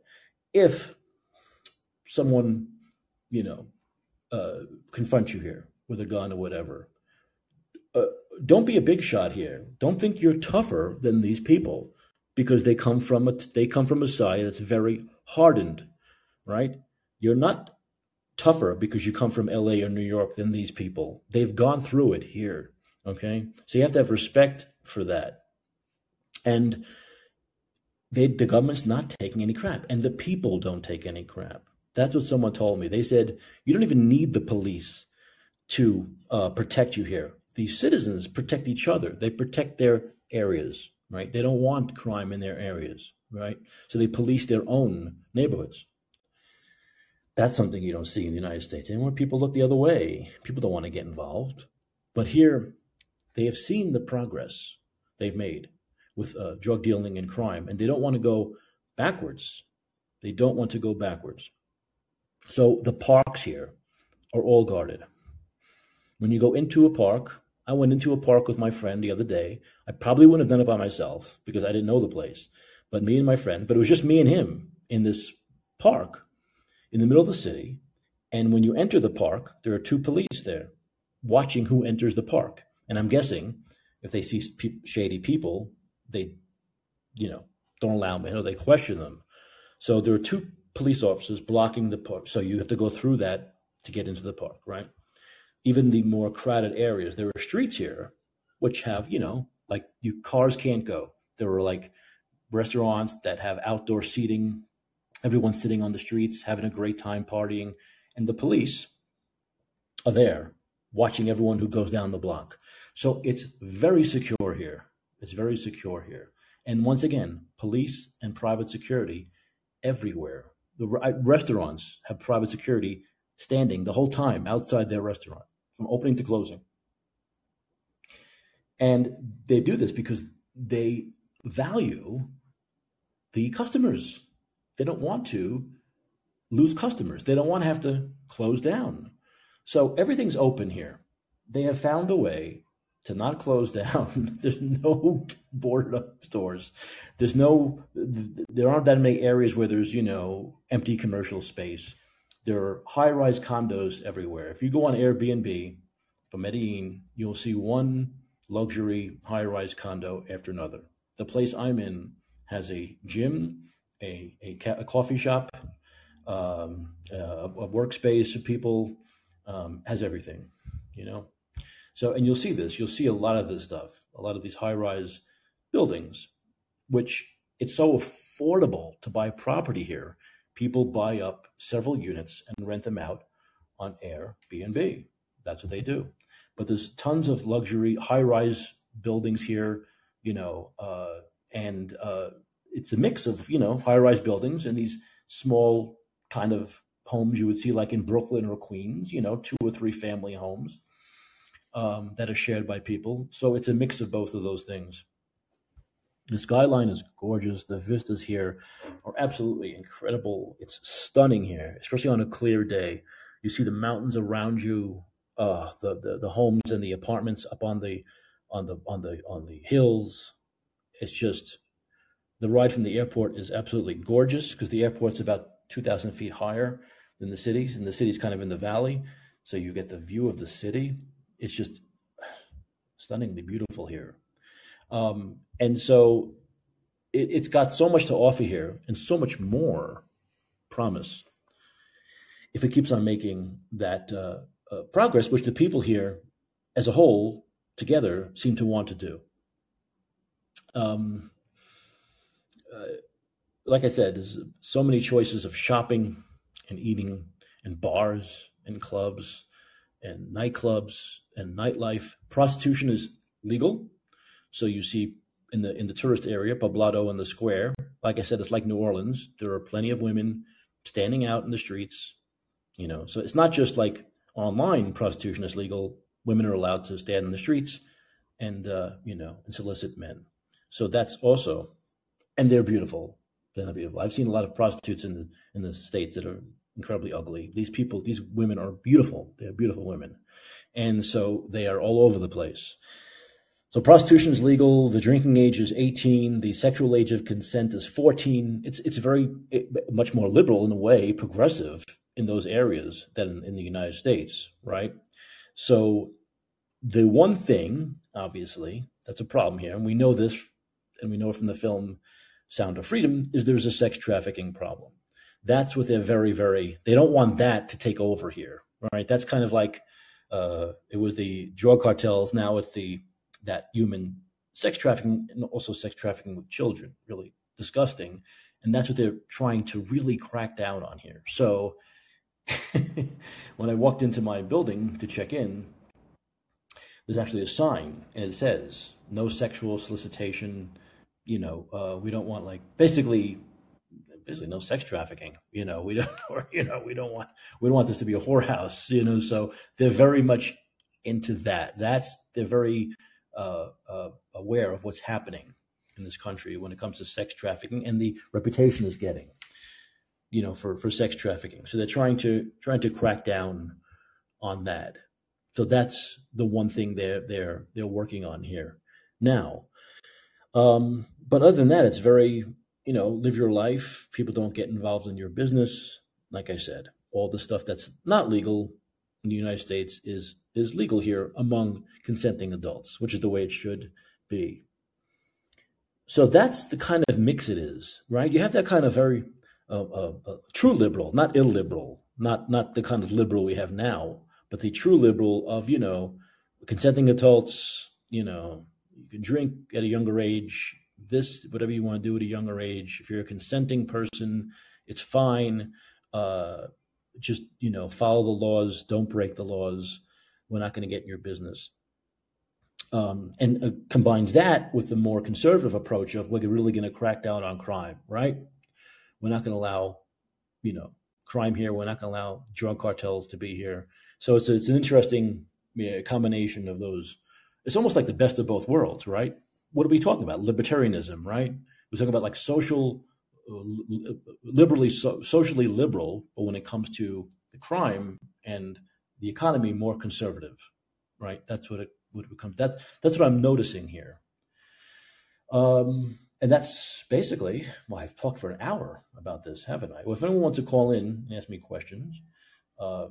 if someone, you know, uh, confronts you here with a gun or whatever, uh, don't be a big shot here. Don't think you're tougher than these people because they come from a they come from a side that's very hardened, right? You're not tougher because you come from LA or New York than these people. They've gone through it here. Okay. So you have to have respect for that. And they, the government's not taking any crap, and the people don't take any crap. That's what someone told me. They said, you don't even need the police to uh, protect you here. The citizens protect each other, they protect their areas, right? They don't want crime in their areas, right? So they police their own neighborhoods. That's something you don't see in the United States. And when people look the other way, people don't want to get involved. But here, they have seen the progress they've made with uh, drug dealing and crime, and they don't want to go backwards. They don't want to go backwards. So the parks here are all guarded. When you go into a park, I went into a park with my friend the other day. I probably wouldn't have done it by myself because I didn't know the place, but me and my friend, but it was just me and him in this park in the middle of the city. And when you enter the park, there are two police there watching who enters the park. And I'm guessing if they see shady people, they, you know, don't allow them or they question them. So there are two police officers blocking the park. So you have to go through that to get into the park, right? Even the more crowded areas, there are streets here which have, you know, like you cars can't go. There are like restaurants that have outdoor seating, everyone sitting on the streets, having a great time partying, and the police are there watching everyone who goes down the block. So it's very secure here. It's very secure here. And once again, police and private security everywhere. The restaurants have private security standing the whole time outside their restaurant from opening to closing. And they do this because they value the customers. They don't want to lose customers. They don't want to have to close down. So everything's open here. They have found a way to not close [LAUGHS] down. There's no [LAUGHS] boarded up stores. There's no, there aren't that many areas where there's, you know, empty commercial space. There are high rise condos everywhere. If you go on Airbnb from Medellin, you'll see one luxury high rise condo after another. The place I'm in has a gym, a, a, ca- a coffee shop, um, a, a workspace for people, um, has everything, you know. So, and you'll see this. You'll see a lot of this stuff. A lot of these high-rise buildings, which it's so affordable to buy property here. People buy up several units and rent them out on Airbnb. That's what they do. But there's tons of luxury high-rise buildings here, you know, uh, and uh, it's a mix of you know high-rise buildings and these small kind of homes you would see like in Brooklyn or Queens, you know, two or three family homes um, that are shared by people. So it's a mix of both of those things. The skyline is gorgeous. The vistas here are absolutely incredible. It's stunning here, especially on a clear day. You see the mountains around you, uh, the, the the homes and the apartments up on the on the on the on the hills. It's just the ride from the airport is absolutely gorgeous because the airport's about two thousand feet higher than the cities, and the city's kind of in the valley, so you get the view of the city. It's just [SIGHS] stunningly beautiful here. Um, and so it, it's got so much to offer here and so much more promise if it keeps on making that uh, uh, progress, which the people here as a whole together seem to want to do. Um, uh, like I said, there's so many choices of shopping and eating and bars and clubs and nightclubs and nightlife. Prostitution is legal. So you see in the in the tourist area, Poblado and the square. Like I said, it's like New Orleans. There are plenty of women standing out in the streets. You know, so it's not just like online prostitution is legal. Women are allowed to stand in the streets and uh, you know and solicit men. So that's also, and they're beautiful. They're beautiful. I've seen a lot of prostitutes in the in the states that are incredibly ugly. These people, these women are beautiful. They're beautiful women, and so they are all over the place. So prostitution is legal. The drinking age is 18. The sexual age of consent is 14. It's it's very it, much more liberal in a way, progressive in those areas than in, in the United States, right? So the one thing, obviously, that's a problem here, and we know this, and we know from the film Sound of Freedom, is there's a sex trafficking problem. That's what they're very, very. They don't want that to take over here, right? That's kind of like uh, it was the drug cartels. Now it's the that human sex trafficking and also sex trafficking with children, really disgusting. And that's what they're trying to really crack down on here. So [LAUGHS] when I walked into my building to check in, there's actually a sign and it says no sexual solicitation. You know, uh, we don't want like basically basically no sex trafficking. You know, we don't, [LAUGHS] or, you know, we don't want, we don't want this to be a whorehouse. You know, so they're very much into that. That's they're very uh, uh, aware of what's happening in this country when it comes to sex trafficking and the reputation is getting, you know, for, for sex trafficking. So they're trying to trying to crack down on that. So that's the one thing they're they're they're working on here now. Um, but other than that, it's very you know live your life. People don't get involved in your business. Like I said, all the stuff that's not legal in the United States is is legal here among consenting adults, which is the way it should be. So that's the kind of mix it is, right? You have that kind of very uh, uh, uh, true liberal, not illiberal, not not the kind of liberal we have now, but the true liberal of you know consenting adults. You know, you can drink at a younger age. This, whatever you want to do at a younger age. If you're a consenting person, it's fine. Uh, just you know, follow the laws. Don't break the laws we're not going to get in your business. Um, and uh, combines that with the more conservative approach of we're really going to crack down on crime, right? We're not going to allow, you know, crime here. We're not going to allow drug cartels to be here. So it's a, it's an interesting yeah, combination of those. It's almost like the best of both worlds, right? What are we talking about? Libertarianism, right? We're talking about like social, uh, liberally, so, socially liberal, but when it comes to the crime and the economy more conservative, right? That's what it would become. That's that's what I'm noticing here. Um, and that's basically well, I've talked for an hour about this, haven't I? Well, if anyone wants to call in and ask me questions, uh,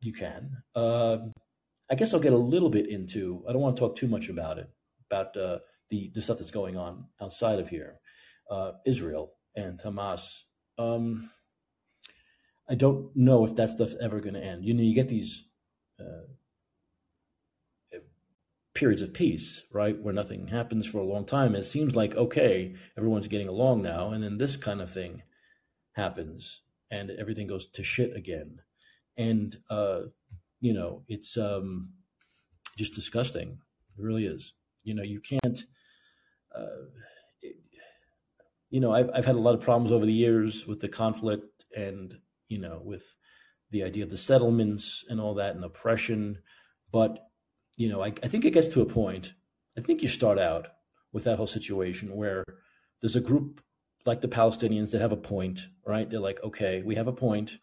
you can. Uh, I guess I'll get a little bit into. I don't want to talk too much about it, about uh, the the stuff that's going on outside of here, uh, Israel and Hamas. Um, I don't know if that stuff's ever going to end. You know, you get these uh, periods of peace, right, where nothing happens for a long time. And it seems like okay, everyone's getting along now, and then this kind of thing happens, and everything goes to shit again. And uh, you know, it's um, just disgusting. It really is. You know, you can't. Uh, it, you know, I've I've had a lot of problems over the years with the conflict and you know, with the idea of the settlements and all that and oppression. But, you know, I, I think it gets to a point, I think you start out with that whole situation where there's a group like the Palestinians that have a point, right? They're like, okay, we have a point.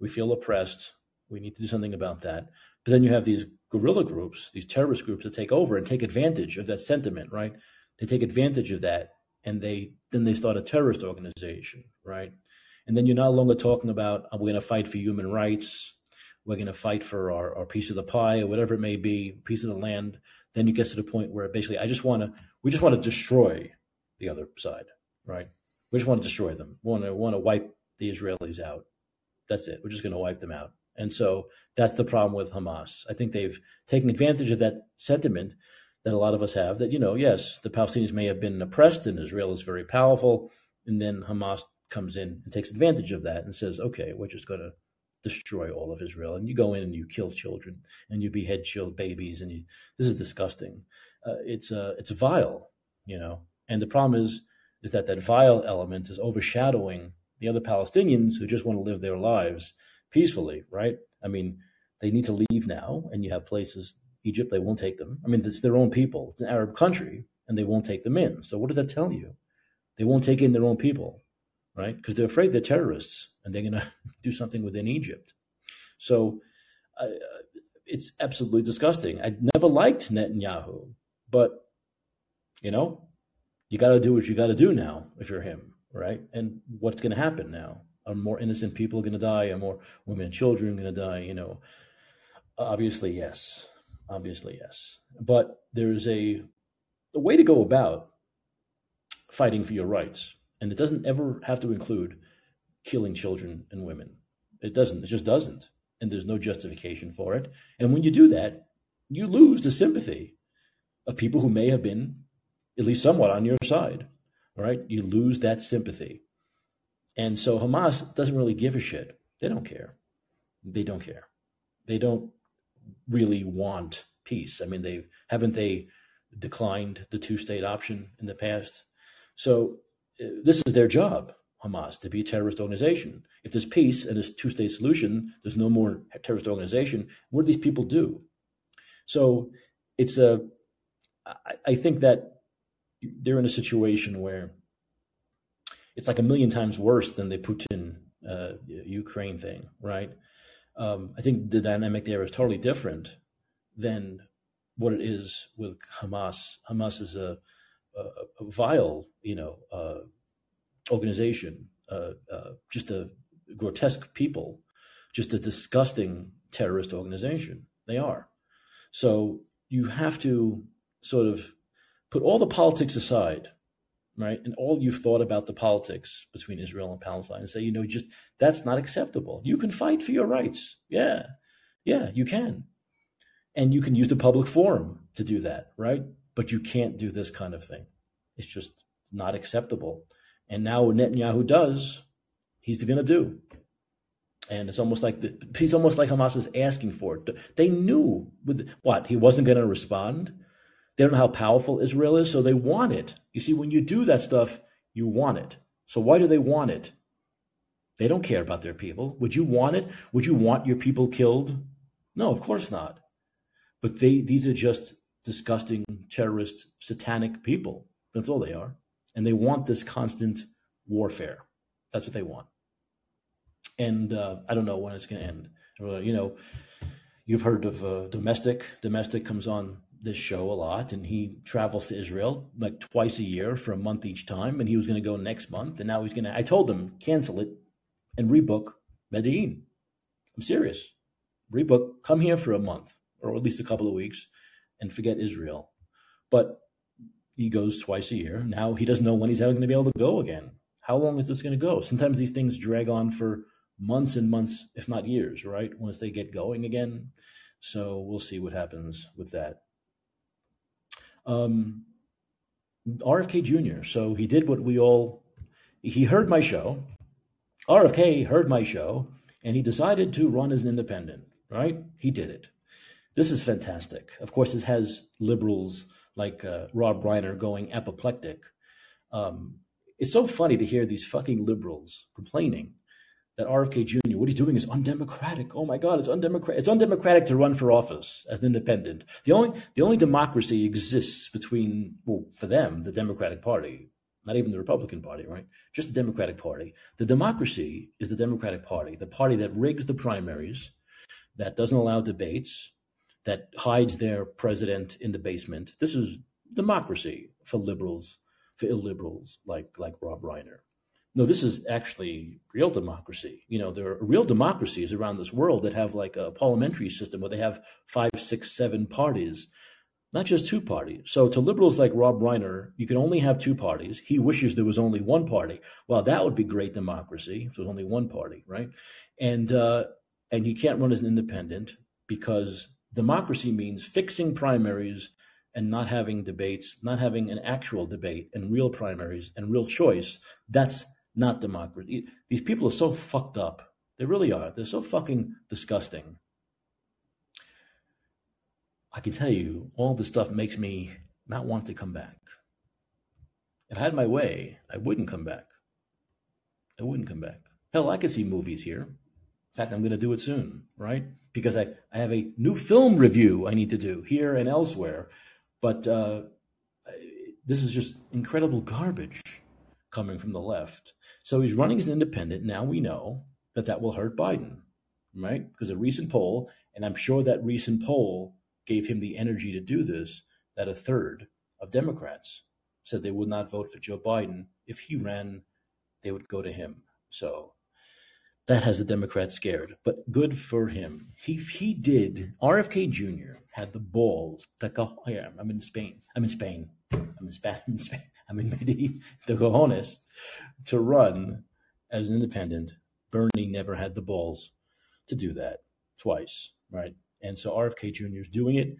We feel oppressed. We need to do something about that. But then you have these guerrilla groups, these terrorist groups that take over and take advantage of that sentiment, right? They take advantage of that and they then they start a terrorist organization, right? And then you're no longer talking about oh, we're going to fight for human rights, we're going to fight for our, our piece of the pie or whatever it may be, piece of the land. Then you get to the point where basically I just want to we just want to destroy the other side, right? We just want to destroy them. We want to want to wipe the Israelis out. That's it. We're just going to wipe them out. And so that's the problem with Hamas. I think they've taken advantage of that sentiment that a lot of us have that, you know, yes, the Palestinians may have been oppressed and Israel is very powerful. And then Hamas comes in and takes advantage of that and says, okay, we're just going to destroy all of Israel. And you go in and you kill children and you behead child babies. And you, this is disgusting. Uh, it's, uh, it's vile, you know. And the problem is, is that that vile element is overshadowing the other Palestinians who just want to live their lives peacefully, right? I mean, they need to leave now, and you have places, Egypt, they won't take them. I mean, it's their own people. It's an Arab country, and they won't take them in. So what does that tell you? They won't take in their own people right? Because they're afraid they're terrorists and they're going [LAUGHS] to do something within Egypt. So uh, it's absolutely disgusting. I never liked Netanyahu, but you know, you got to do what you got to do now if you're him, right? And what's going to happen now? Are more innocent people going to die? Are more women and children going to die? You know, obviously yes, obviously yes. But there's a a way to go about fighting for your rights and it doesn't ever have to include killing children and women. It doesn't. It just doesn't. And there's no justification for it. And when you do that, you lose the sympathy of people who may have been at least somewhat on your side. All right. You lose that sympathy. And so Hamas doesn't really give a shit. They don't care. They don't care. They don't really want peace. I mean, they haven't they declined the two state option in the past. So this is their job, Hamas, to be a terrorist organization. If there's peace and there's two state solution, there's no more terrorist organization. What do these people do? So it's a. I, I think that they're in a situation where it's like a million times worse than the Putin uh, Ukraine thing, right? Um, I think the dynamic there is totally different than what it is with Hamas. Hamas is a a, vile, you know, uh, organization, uh, uh, just a grotesque people, just a disgusting terrorist organization. They are. So you have to sort of put all the politics aside, right? And all you've thought about the politics between Israel and Palestine and say, you know, just that's not acceptable. You can fight for your rights. Yeah. Yeah, you can. And you can use the public forum to do that, right? But you can't do this kind of thing. It's just not acceptable. And now what Netanyahu does, he's going to do. And it's almost like the, he's almost like Hamas is asking for it. They knew with what he wasn't going to respond. They don't know how powerful Israel is, so they want it. You see, when you do that stuff, you want it. So why do they want it? They don't care about their people. Would you want it? Would you want your people killed? No, of course not. But they these are just disgusting, terrorist, satanic people. That's all they are. And they want this constant warfare. That's what they want. And uh, I don't know when it's going to end. You know, you've heard of uh, Domestic. Domestic comes on this show a lot, and he travels to Israel like twice a year for a month each time. And he was going to go next month, and now he's going to. I told him cancel it and rebook Medellin. I'm serious. Rebook. Come here for a month or at least a couple of weeks and forget Israel. But he goes twice a year. Now he doesn't know when he's ever going to be able to go again. How long is this going to go? Sometimes these things drag on for months and months, if not years, right? Once they get going again. So we'll see what happens with that. Um, RFK Jr. So he did what we all, he heard my show. RFK heard my show and he decided to run as an independent, right? He did it. This is fantastic. Of course, it has liberals like uh, Rob Reiner going apoplectic. Um, it's so funny to hear these fucking liberals complaining that RFK Jr. what he's doing is undemocratic. Oh my God, it's undemocratic. It's undemocratic to run for office as an independent. The only the only democracy exists between well, for them, the Democratic Party, not even the Republican Party, right? Just the Democratic Party. The democracy is the Democratic Party, the party that rigs the primaries, that doesn't allow debates, that hides their president in the basement. This is democracy for liberals, for illiberals like like Rob Reiner no, this is actually real democracy. You know, there are real democracies around this world that have like a parliamentary system where they have five, six, seven parties, not just two parties. So to liberals like Rob Reiner, you can only have two parties. He wishes there was only one party. Well, that would be great democracy if there was only one party, right? And uh, and you can't run as an independent because democracy means fixing primaries and not having debates, not having an actual debate and real primaries and real choice. That's not democracy. These people are so fucked up. They really are. They're so fucking disgusting. I can tell you, all this stuff makes me not want to come back. If I had my way, I wouldn't come back. I wouldn't come back. Hell, I could see movies here. In fact, I'm going to do it soon, right? Because I, I have a new film review I need to do here and elsewhere. But uh, this is just incredible garbage coming from the left. So he's running as an independent. Now we know that that will hurt Biden, right? Because a recent poll, and I'm sure that recent poll gave him the energy to do this, that a third of Democrats said they would not vote for Joe Biden. If he ran, they would go to him. So that has the Democrats scared, but good for him. He he did. RFK Jr. had the balls to go. Oh yeah, I'm in Spain. I'm in Spain. I'm in Spain. [LAUGHS] I'm in Spain. I mean, the cojones to run as an independent. Bernie never had the balls to do that twice, right? And so RFK Jr. is doing it.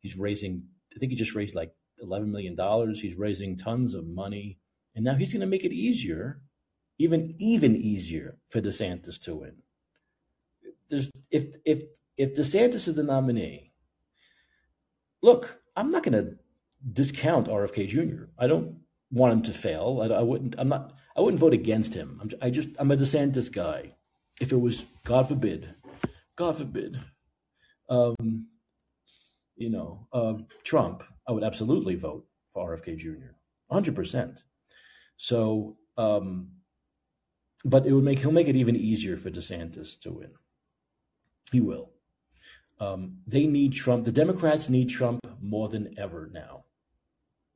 He's raising, I think he just raised like $11 million. He's raising tons of money. And now he's going to make it easier, even even easier for DeSantis to win. There's if if if DeSantis is the nominee, look, I'm not going to discount RFK Jr. I don't want him to fail. I, I, wouldn't. I'm not. I wouldn't vote against him. I'm, I just. I'm a DeSantis guy. If it was, God forbid, God forbid, um, you know, uh, Trump, I would absolutely vote for RFK Jr. 100 percent. So, um, but it would make he'll make it even easier for DeSantis to win. He will. Um, they need Trump. The Democrats need Trump more than ever now.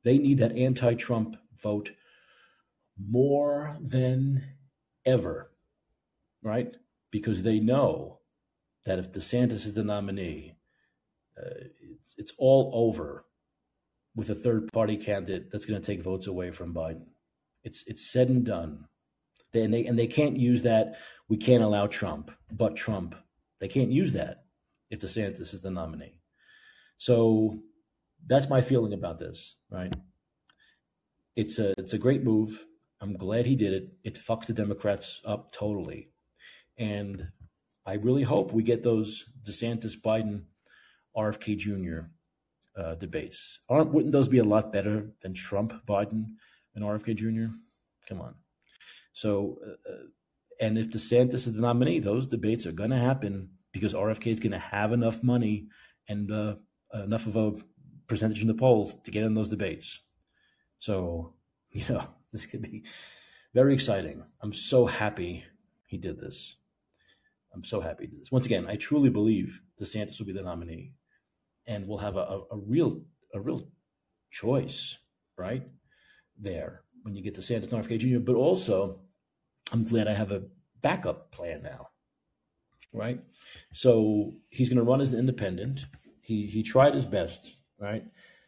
They need that anti-Trump vote more than ever, right? Because they know that if DeSantis is the nominee, uh, it's, it's all over with a third party candidate that's going to take votes away from Biden. It's it's said and done. They, and they and they can't use that. We can't allow Trump, but Trump. They can't use that if DeSantis is the nominee. So that's my feeling about this, right? it's a it's a great move. I'm glad he did it. It fucks the Democrats up totally, and I really hope we get those DeSantis Biden RFK Jr. Uh, debates. Aren't wouldn't those be a lot better than Trump Biden and RFK Jr. Come on. So, uh, uh, and if DeSantis is the nominee, those debates are going to happen because RFK is going to have enough money and uh, enough of a percentage in the polls to get in those debates. So, [LAUGHS] you know, this could be very exciting. I'm so happy he did this. I'm so happy he did this. Once again, I truly believe DeSantis will be the nominee, and we'll have a, a, a real a real choice right there when you get to DeSantis and RFK Jr. But also, I'm glad I have a backup plan now, right? So he's going to run as an independent. He he tried his best, right?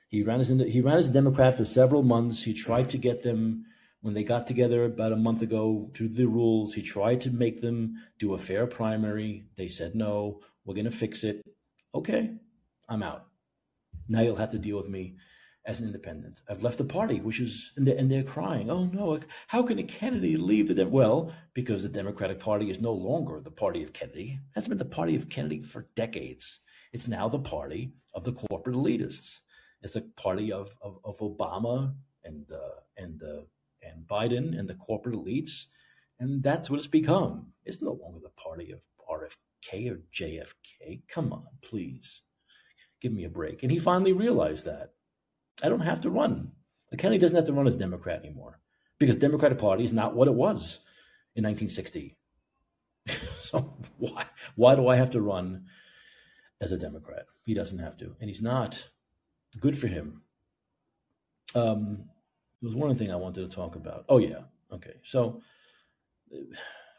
He ran as he ran as a Democrat for several months. He tried to get them when they got together about a month ago to the rules, he tried to make them do a fair primary. They said, no, we're going to fix it. Okay, I'm out. Now you'll have to deal with me as an independent. I've left the party, which is, and they're, and they're crying, oh no, how can a Kennedy leave the, Dem-? well, because the Democratic Party is no longer the party of Kennedy. It has been the party of Kennedy for decades. It's now the party of the corporate elitists. It's the party of, of, of Obama and, uh, and, uh, and Biden and the corporate elites. And that's what it's become. It's no longer the party of RFK or JFK. Come on, please. Give me a break. And he finally realized that. I don't have to run. The Kennedy doesn't have to run as Democrat anymore because Democratic Party is not what it was in 1960. [LAUGHS] so why why do I have to run as a Democrat? He doesn't have to, and he's not. Good for him. Um, there was one thing I wanted to talk about. Oh yeah, okay. So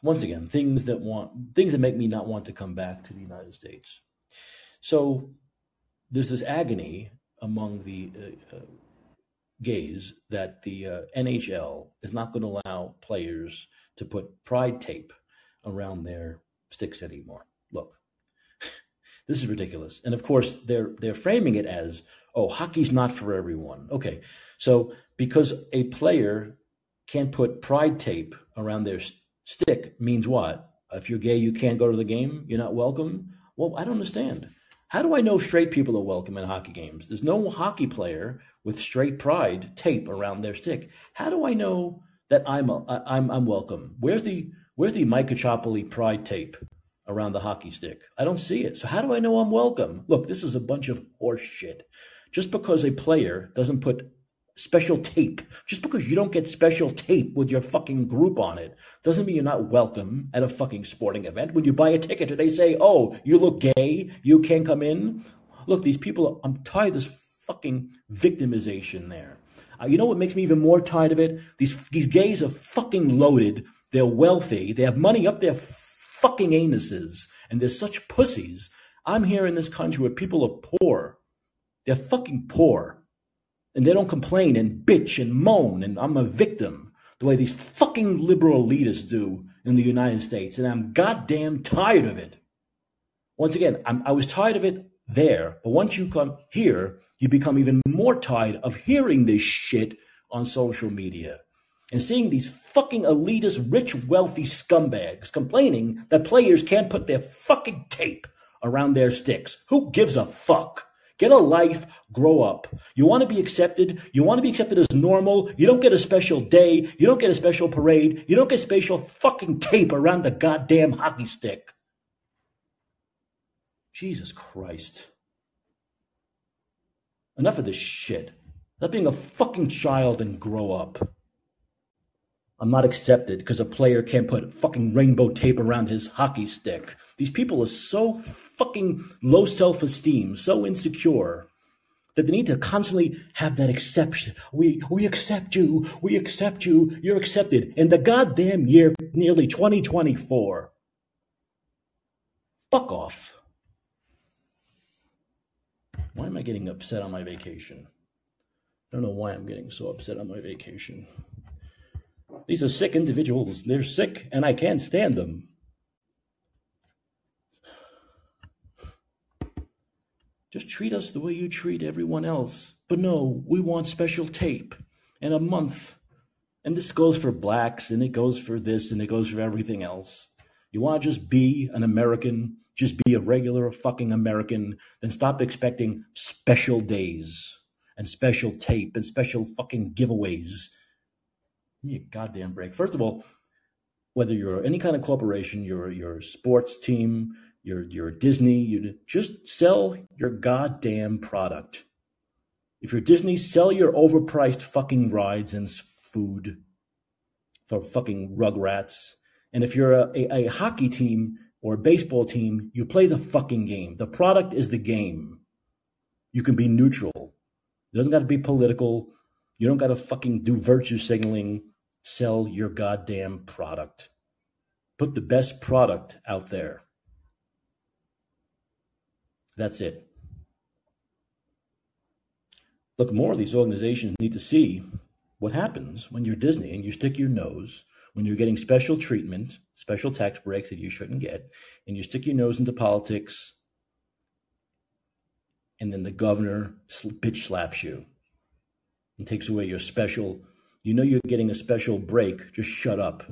once again, things that want things that make me not want to come back to the United States. So there's this agony among the uh, uh, gays that the uh, NHL is not going to allow players to put pride tape around their sticks anymore. Look, [LAUGHS] this is ridiculous. And of course, they're they're framing it as, "Oh, hockey's not for everyone." Okay, so because a player can't put pride tape around their stick means what? If you're gay, you can't go to the game. You're not welcome. Well, I don't understand. How do I know straight people are welcome in hockey games? There's no hockey player with straight pride tape around their stick. How do I know that I'm a, I'm I'm welcome? Where's the where's the Mike Caccioppoli pride tape around the hockey stick? I don't see it. So how do I know I'm welcome? Look, this is a bunch of horse shit. Just because a player doesn't put special tape. Just because you don't get special tape with your fucking group on it doesn't mean you're not welcome at a fucking sporting event. When you buy a ticket and they say, oh, you look gay, you can't come in. Look, these people, I'm tired of this fucking victimization there. Uh, you know what makes me even more tired of it? These, these gays are fucking loaded. They're wealthy. They have money up their fucking anuses. And they're such pussies. I'm here in this country where people are poor. They're fucking poor and they don't complain and bitch and moan and I'm a victim the way these fucking liberal elitists do in the United States. And I'm goddamn tired of it. Once again, I'm, I was tired of it there, but once you come here, you become even more tired of hearing this shit on social media and seeing these fucking elitist, rich, wealthy scumbags complaining that players can't put their fucking tape around their sticks. Who gives a fuck? Get a life, grow up. You want to be accepted. You want to be accepted as normal. You don't get a special day. You don't get a special parade. You don't get special fucking tape around the goddamn hockey stick. Jesus Christ. Enough of this shit. Stop being a fucking child and grow up. I'm not accepted because a player can't put fucking rainbow tape around his hockey stick. These people are so fucking low self esteem, so insecure that they need to constantly have that exception. We we accept you, we accept you, you're accepted in the goddamn year nearly 2024. Fuck off. Why am I getting upset on my vacation? I don't know why I'm getting so upset on my vacation. These are sick individuals. They're sick, and I can't stand them. Just treat us the way you treat everyone else. But no, we want special tape and a month. And this goes for blacks, and it goes for this, and it goes for everything else. You want to just be an American, just be a regular fucking American, then stop expecting special days and special tape and special fucking giveaways Give me a goddamn break. First of all, whether you're any kind of corporation, you're your sports team, you're Disney, you just sell your goddamn product. If you're Disney, sell your overpriced fucking rides and food for fucking rugrats. And if you're a, a, a hockey team or a baseball team, you play the fucking game. The product is the game. You can be neutral. It doesn't got to be political. You don't got to fucking do virtue signaling. Sell your goddamn product. Put the best product out there. That's it. Look, more of these organizations need to see what happens when you're Disney and you stick your nose, when you're getting special treatment, special tax breaks that you shouldn't get, and you stick your nose into politics, and then the governor bitch slaps you and takes away your special, you know you're getting a special break, just shut up.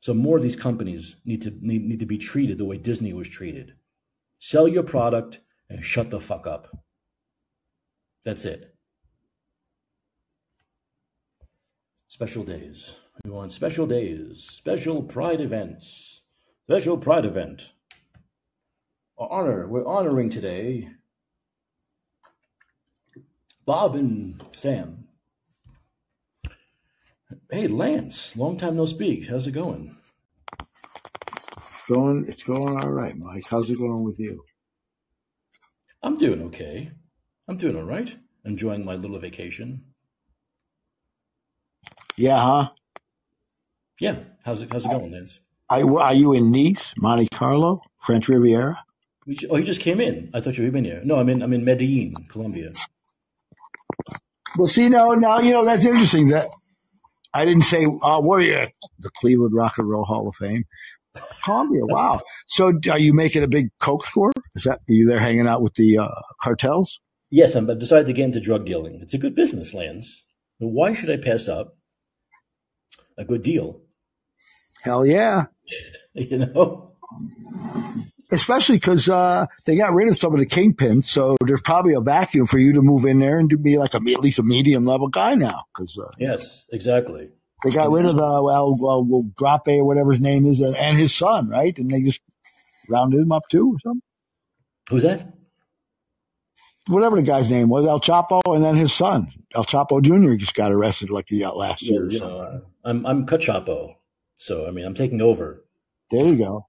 So more of these companies need to need, need to be treated the way Disney was treated. Sell your product and shut the fuck up. That's it. Special days. We want special days, special pride events, special pride event. Our honor, we're honoring today Bob and Sam. Hey, Lance, long time no speak. How's it going? It's going, it's going all right, Mike. How's it going with you? I'm doing okay. I'm doing all right. Enjoying my little vacation. Yeah, huh? Yeah. How's it How's it going, Lance? Are, are you in Nice, Monte Carlo, French Riviera? oh, you just came in. I thought you had been here. No, I'm in. I'm in Medellin, Colombia. Well, see, now, now you know that's interesting. That I didn't say, uh, where are you? The Cleveland Rock and Roll Hall of Fame. Colombia, wow. So are you making a big coke score? Is that, are you there hanging out with the uh, cartels? Yes, I'm, I've decided to get into drug dealing. It's a good business, Lance. Why should I pass up a good deal? Hell yeah. [LAUGHS] you know? especially because uh, they got rid of some of the kingpins, so there's probably a vacuum for you to move in there and to be like a, at least a medium level guy now. Because uh, yes, exactly. They got rid of uh, well, well, well, Grape or whatever his name is, and, and his son, right? And they just rounded him up too, or something. Who's that? Whatever the guy's name was, El Chapo, and then his son, El Chapo Jr. just got arrested like he got last year. you know, uh, I'm I'm Cachapo, so I mean, I'm taking over. There you go.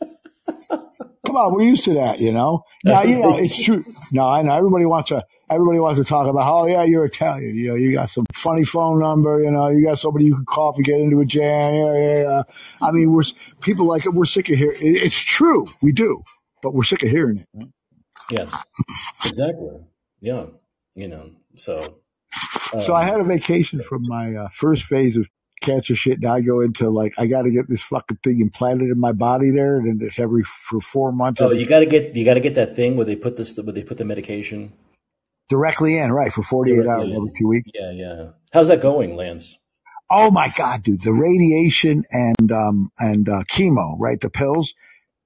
[LAUGHS] Come on, we're used to that, you know. Now, you know, it's true. No, I know everybody wants to. Everybody wants to talk about, oh yeah, you're Italian. You know, you got some funny phone number. You know, you got somebody you can call if you get into a jam. Yeah, yeah, yeah. I mean, we're people like it. We're sick of hearing. It's true, we do, but we're sick of hearing it. Right? Yeah, exactly. Yeah, you know. So, um, so I um, had a vacation from my uh, first phase of cancer shit. Now I go into like I got to get this fucking thing implanted in my body there, and it's every for four months. Oh, you got to get you got to get that thing where they put this where they put the medication directly in, right, for forty eight hours every two weeks. Yeah, yeah. How's that going, Lance? Oh my god, dude! The radiation and um and uh, chemo, right? The pills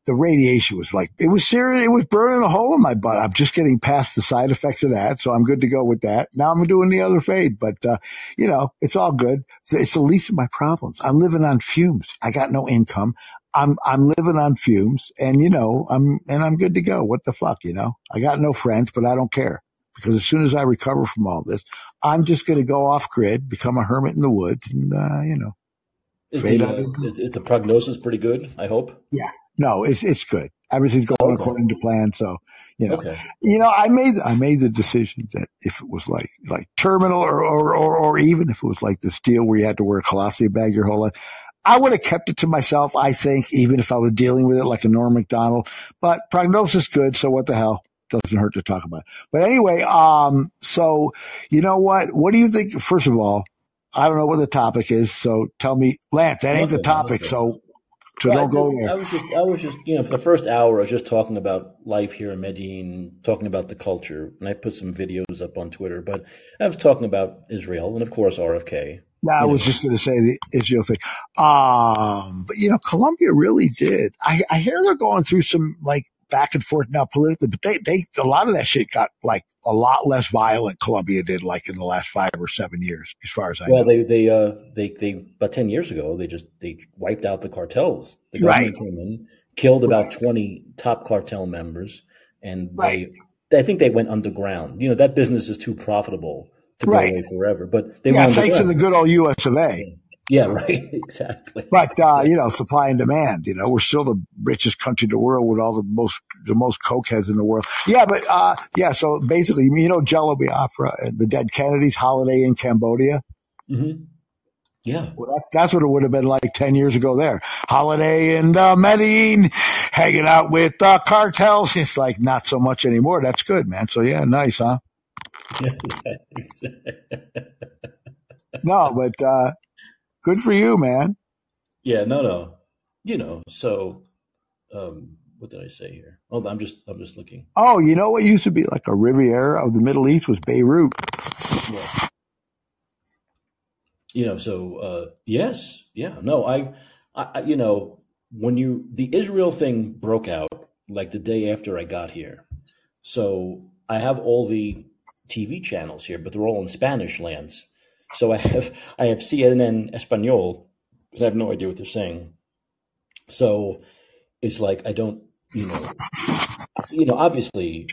the radiation was like, it was serious. It was burning a hole in my butt. I'm just getting past the side effects of that. So I'm good to go with that. Now I'm doing the other fade, but, uh, you know, it's all good. It's, it's the least of my problems. I'm living on fumes. I got no income. I'm, I'm living on fumes and, you know, I'm, and I'm good to go. What the fuck, you know, I got no friends, but I don't care because as soon as I recover from all this, I'm just going to go off grid, become a hermit in the woods and, uh, you know, is the, uh, is, is the prognosis pretty good? I hope. Yeah, no, it's it's good. Everything's going okay. according to plan. So you know, okay. you know, I made I made the decision that if it was like like terminal or or or, or even if it was like this deal where you had to wear a colostomy bag your whole life. I would have kept it to myself, I think, even if I was dealing with it like a Norm Macdonald. But prognosis good, so what the hell? Doesn't hurt to talk about. It. But anyway, um, so you know what? What do you think? First of all, I don't know what the topic is, so tell me, Lance. That ain't the topic. So so well, don't go there. I was just, I was just, you know, for the first hour, I was just talking about life here in Medellin, talking about the culture, and I put some videos up on Twitter. But I was talking about Israel and, of course, RFK. Yeah, I was know. just going to say the Israel thing. Um, but you know, Colombia really did. I, I hear they're going through some like back and forth now politically, but they, they, a lot of that shit got like a lot less violent. Colombia did like in the last five or seven years, as far as I well, know. they, they, uh, they, they, about 10 years ago, they just, they wiped out the cartels. The government right. came in, killed about 20 top cartel members, and right. they, I think they went underground. You know, that business is too profitable to right. go away forever, but they yeah, thanks to the good old US of A. Yeah, [LAUGHS] right. exactly. But uh, you know, supply and demand. You know, we're still the richest country in the world with all the most the most cokeheads in the world. Yeah, but uh, yeah. So basically, you know, Jello Biafra, the dead Kennedys, holiday in Cambodia. Mm-hmm. Yeah, well, that, that's what it would have been like ten years ago. There, holiday in uh, Medellin, hanging out with uh, cartels. It's like not so much anymore. That's good, man. So yeah, nice, huh? [LAUGHS] [LAUGHS] no, but uh, good for you, man. Yeah, no, no. You know, so um, what did I say here? Oh, I'm just I'm just looking. Oh, you know what used to be like a Riviera of the Middle East was Beirut. Yeah. You know, so uh, yes, yeah, no, I, I, you know, when you the Israel thing broke out like the day after I got here, so I have all the TV channels here, but they're all in Spanish Lance. So I have I have CNN Espanol, but I have no idea what they're saying. So it's like I don't, you know, you know, obviously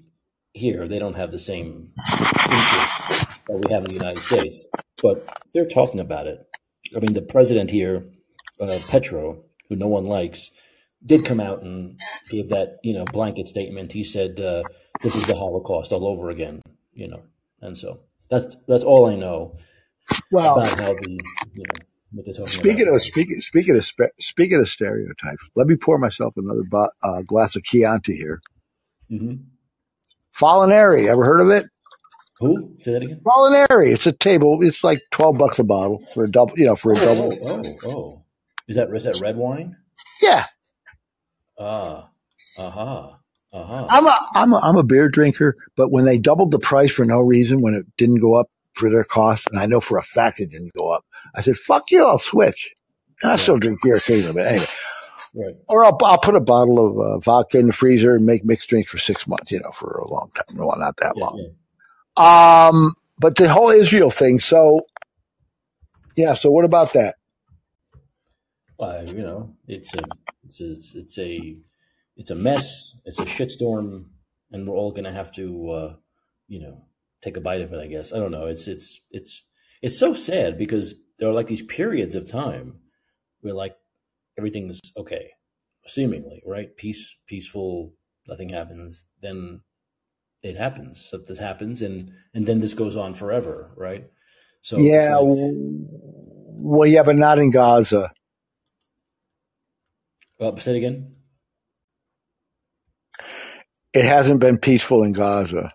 here they don't have the same interest that we have in the United States, but they're talking about it. I mean, the president here, uh, Petro, who no one likes, did come out and gave that you know blanket statement. He said uh, this is the Holocaust all over again, you know, and so that's that's all I know Well, about how the you know what they're talking speaking about. of speaking speaking of spe- speaking of stereotypes, let me pour myself another bo- uh, glass of Chianti here. hmm Falinari, ever heard of it? Who? Say that again. Falinari, it's a table. It's like twelve bucks a bottle for a double. You know, for a Oh, double. oh, oh, oh. Is that is that red wine? Yeah, Ah, aha, aha. I'm a I'm a I'm a beer drinker, but when they doubled the price for no reason, when it didn't go up for their cost, and I know for a fact it didn't go up, I said, "Fuck you, I'll switch." And I still drink beer occasionally, but anyway. right. Or I'll, I'll put a bottle of uh, vodka in the freezer and make mixed drinks for six months, you know, for a long time. Well, not that Yeah, long. yeah. Um, but the whole Israel thing. So, yeah. So what about that? Well, you know, it's a it's a it's a it's a mess. It's a shitstorm, and we're all gonna have to, uh, you know, take a bite of it. I guess I don't know. It's it's it's it's so sad because there are like these periods of time where like everything's okay, seemingly right, peace, peaceful, nothing happens. Then it happens. this happens, and and then this goes on forever, right? So Yeah. like, Well, yeah, but not in Gaza. well, say it again. It hasn't been peaceful in Gaza.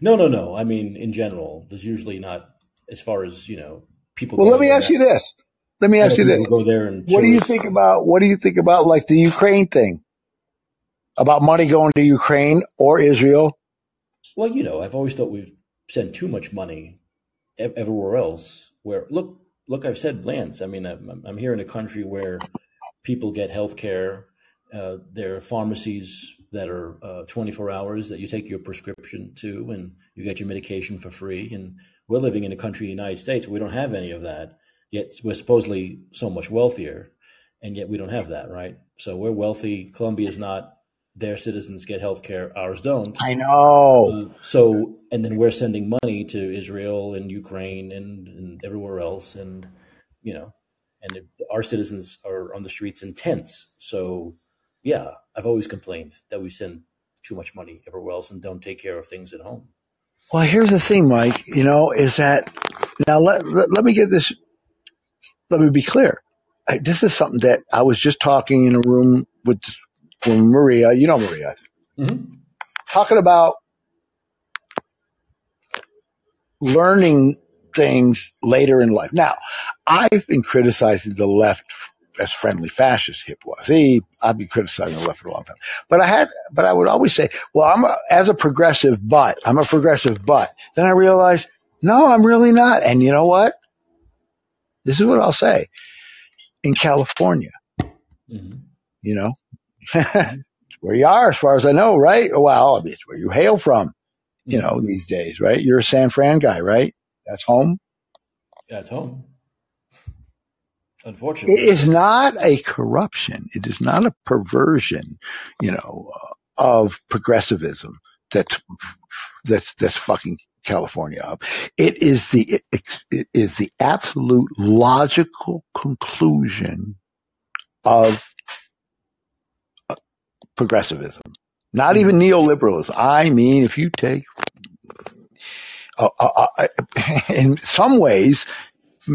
No, no, no. I mean, in general, there's usually not as far as you know people Well, let me ask Now, you this. Let me ask you this. go there and What do you think about, what do you think about like the Ukraine thing? About money going to Ukraine or Israel? Well, you know, I've always thought we've sent too much money ev- everywhere else. Where look, look, I've said Lance. I mean, I'm, I'm here in a country where people get health care. Uh, there are pharmacies that are uh, 24 hours that you take your prescription to, and you get your medication for free. And we're living in a country, the United States, we don't have any of that. Yet we're supposedly so much wealthier, and yet we don't have that, right? So we're wealthy. Colombia's not. Their citizens get health care. Ours don't. I know. Uh, so, and then we're sending money to Israel and Ukraine and, and everywhere else, and you know, and our citizens are on the streets in tents. So, yeah, I've always complained that we send too much money everywhere else and don't take care of things at home. Well, here's the thing, Mike, you know, is that now let, let, let me get this, let me be clear. I, this is something that I was just talking in a room with, with Maria, you know, Maria, Mm-hmm. talking about learning things later in life. Now, I've been criticizing the left as friendly fascist, hip was. He, I've been criticizing the left for a long time. But I had, but I would always say, well, I'm a, as a progressive, but I'm a progressive, but then I realized, no, I'm really not. And you know what? This is what I'll say. In California, Mm-hmm. you know, [LAUGHS] where you are, as far as I know, right? Well, I mean, it's where you hail from, you Mm-hmm. know, these days, right? You're a San Fran guy, right? That's home. That's home, It unfortunately. is not a corruption. It is not a perversion, you know, uh, of progressivism that's that's that's fucking California up. It is the it, it is the absolute logical conclusion of progressivism. Not Mm-hmm. even neoliberalism. I mean, if you take, uh, uh, uh, [LAUGHS] in some ways,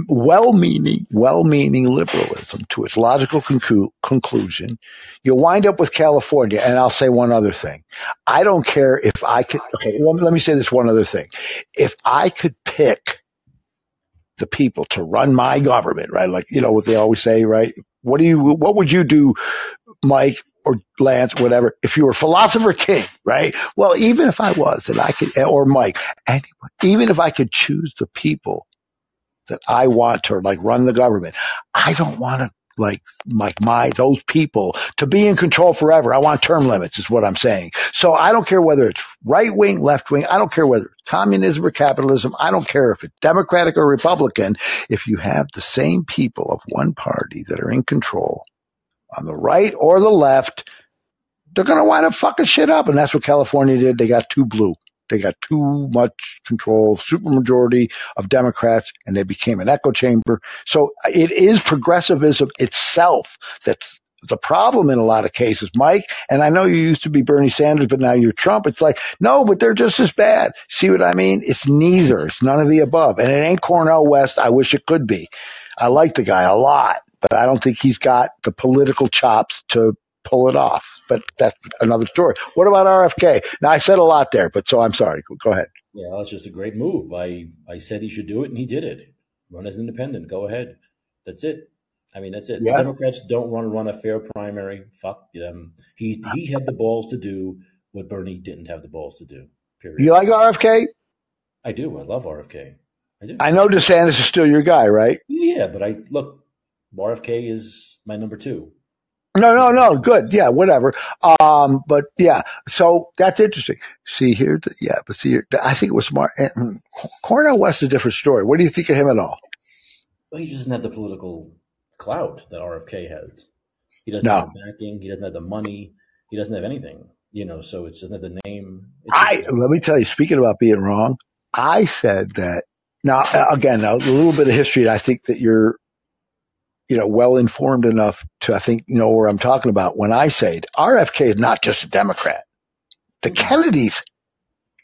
well-meaning, well-meaning liberalism to its logical conclu- conclusion, you'll wind up with California. And I'll say one other thing. I don't care if I could, okay, let me say this one other thing. If I could pick the people to run my government, right? Like, you know, what they always say, right? What do you, what would you do, Mike or Lance, whatever, if you were philosopher king, right? Well, even if I was, and I could, or Mike, anyone, even if I could choose the people that I want to like run the government. I don't want to like like my those people to be in control forever. I want term limits is what I'm saying. So I don't care whether it's right wing, left wing. I don't care whether it's communism or capitalism. I don't care if it's Democratic or Republican. If you have the same people of one party that are in control on the right or the left, they're going to wind up fucking shit up. And that's what California did. They got too blue. They got too much control, supermajority of Democrats, and they became an echo chamber. So uh, it is progressivism itself that's the problem in a lot of cases, Mike. And I know you used to be Bernie Sanders, but now you're Trump. It's like, no, but they're just as bad. See what I mean? It's neither. It's none of the above. And it ain't Cornel West. I wish it could be. I like the guy a lot, but I don't think he's got the political chops to pull it off. But that's another story. What about RFK? Now I said a lot there, but so I'm sorry. Go ahead. Yeah, that's just a great move. I I said he should do it, and he did it. Run as independent. Go ahead. That's it. I mean, that's it. Yeah. The Democrats don't want to run a fair primary. Fuck them. He he had the balls to do what Bernie didn't have the balls to do. Period. You like RFK? I do. I love RFK. I do. I know DeSantis is still your guy, right? Yeah, but I look. RFK is my number two. No, no, no. Good. Yeah, whatever. Um, but yeah, so that's interesting. See here. Yeah, but see here, I think it was smart. Eh, hmm, Cornel West is a different story. What do you think of him at all? Well, he doesn't have the political clout that RFK has. He doesn't no. have the backing. He doesn't have the money. He doesn't have anything. You know, so it doesn't have the name. I let me tell you. Speaking about being wrong, I said that. Now, again, a little bit of history. I think that you're you know, well informed enough to, I think, you know, where I'm talking about when I say RFK is not just a Democrat. The mm-hmm. Kennedys,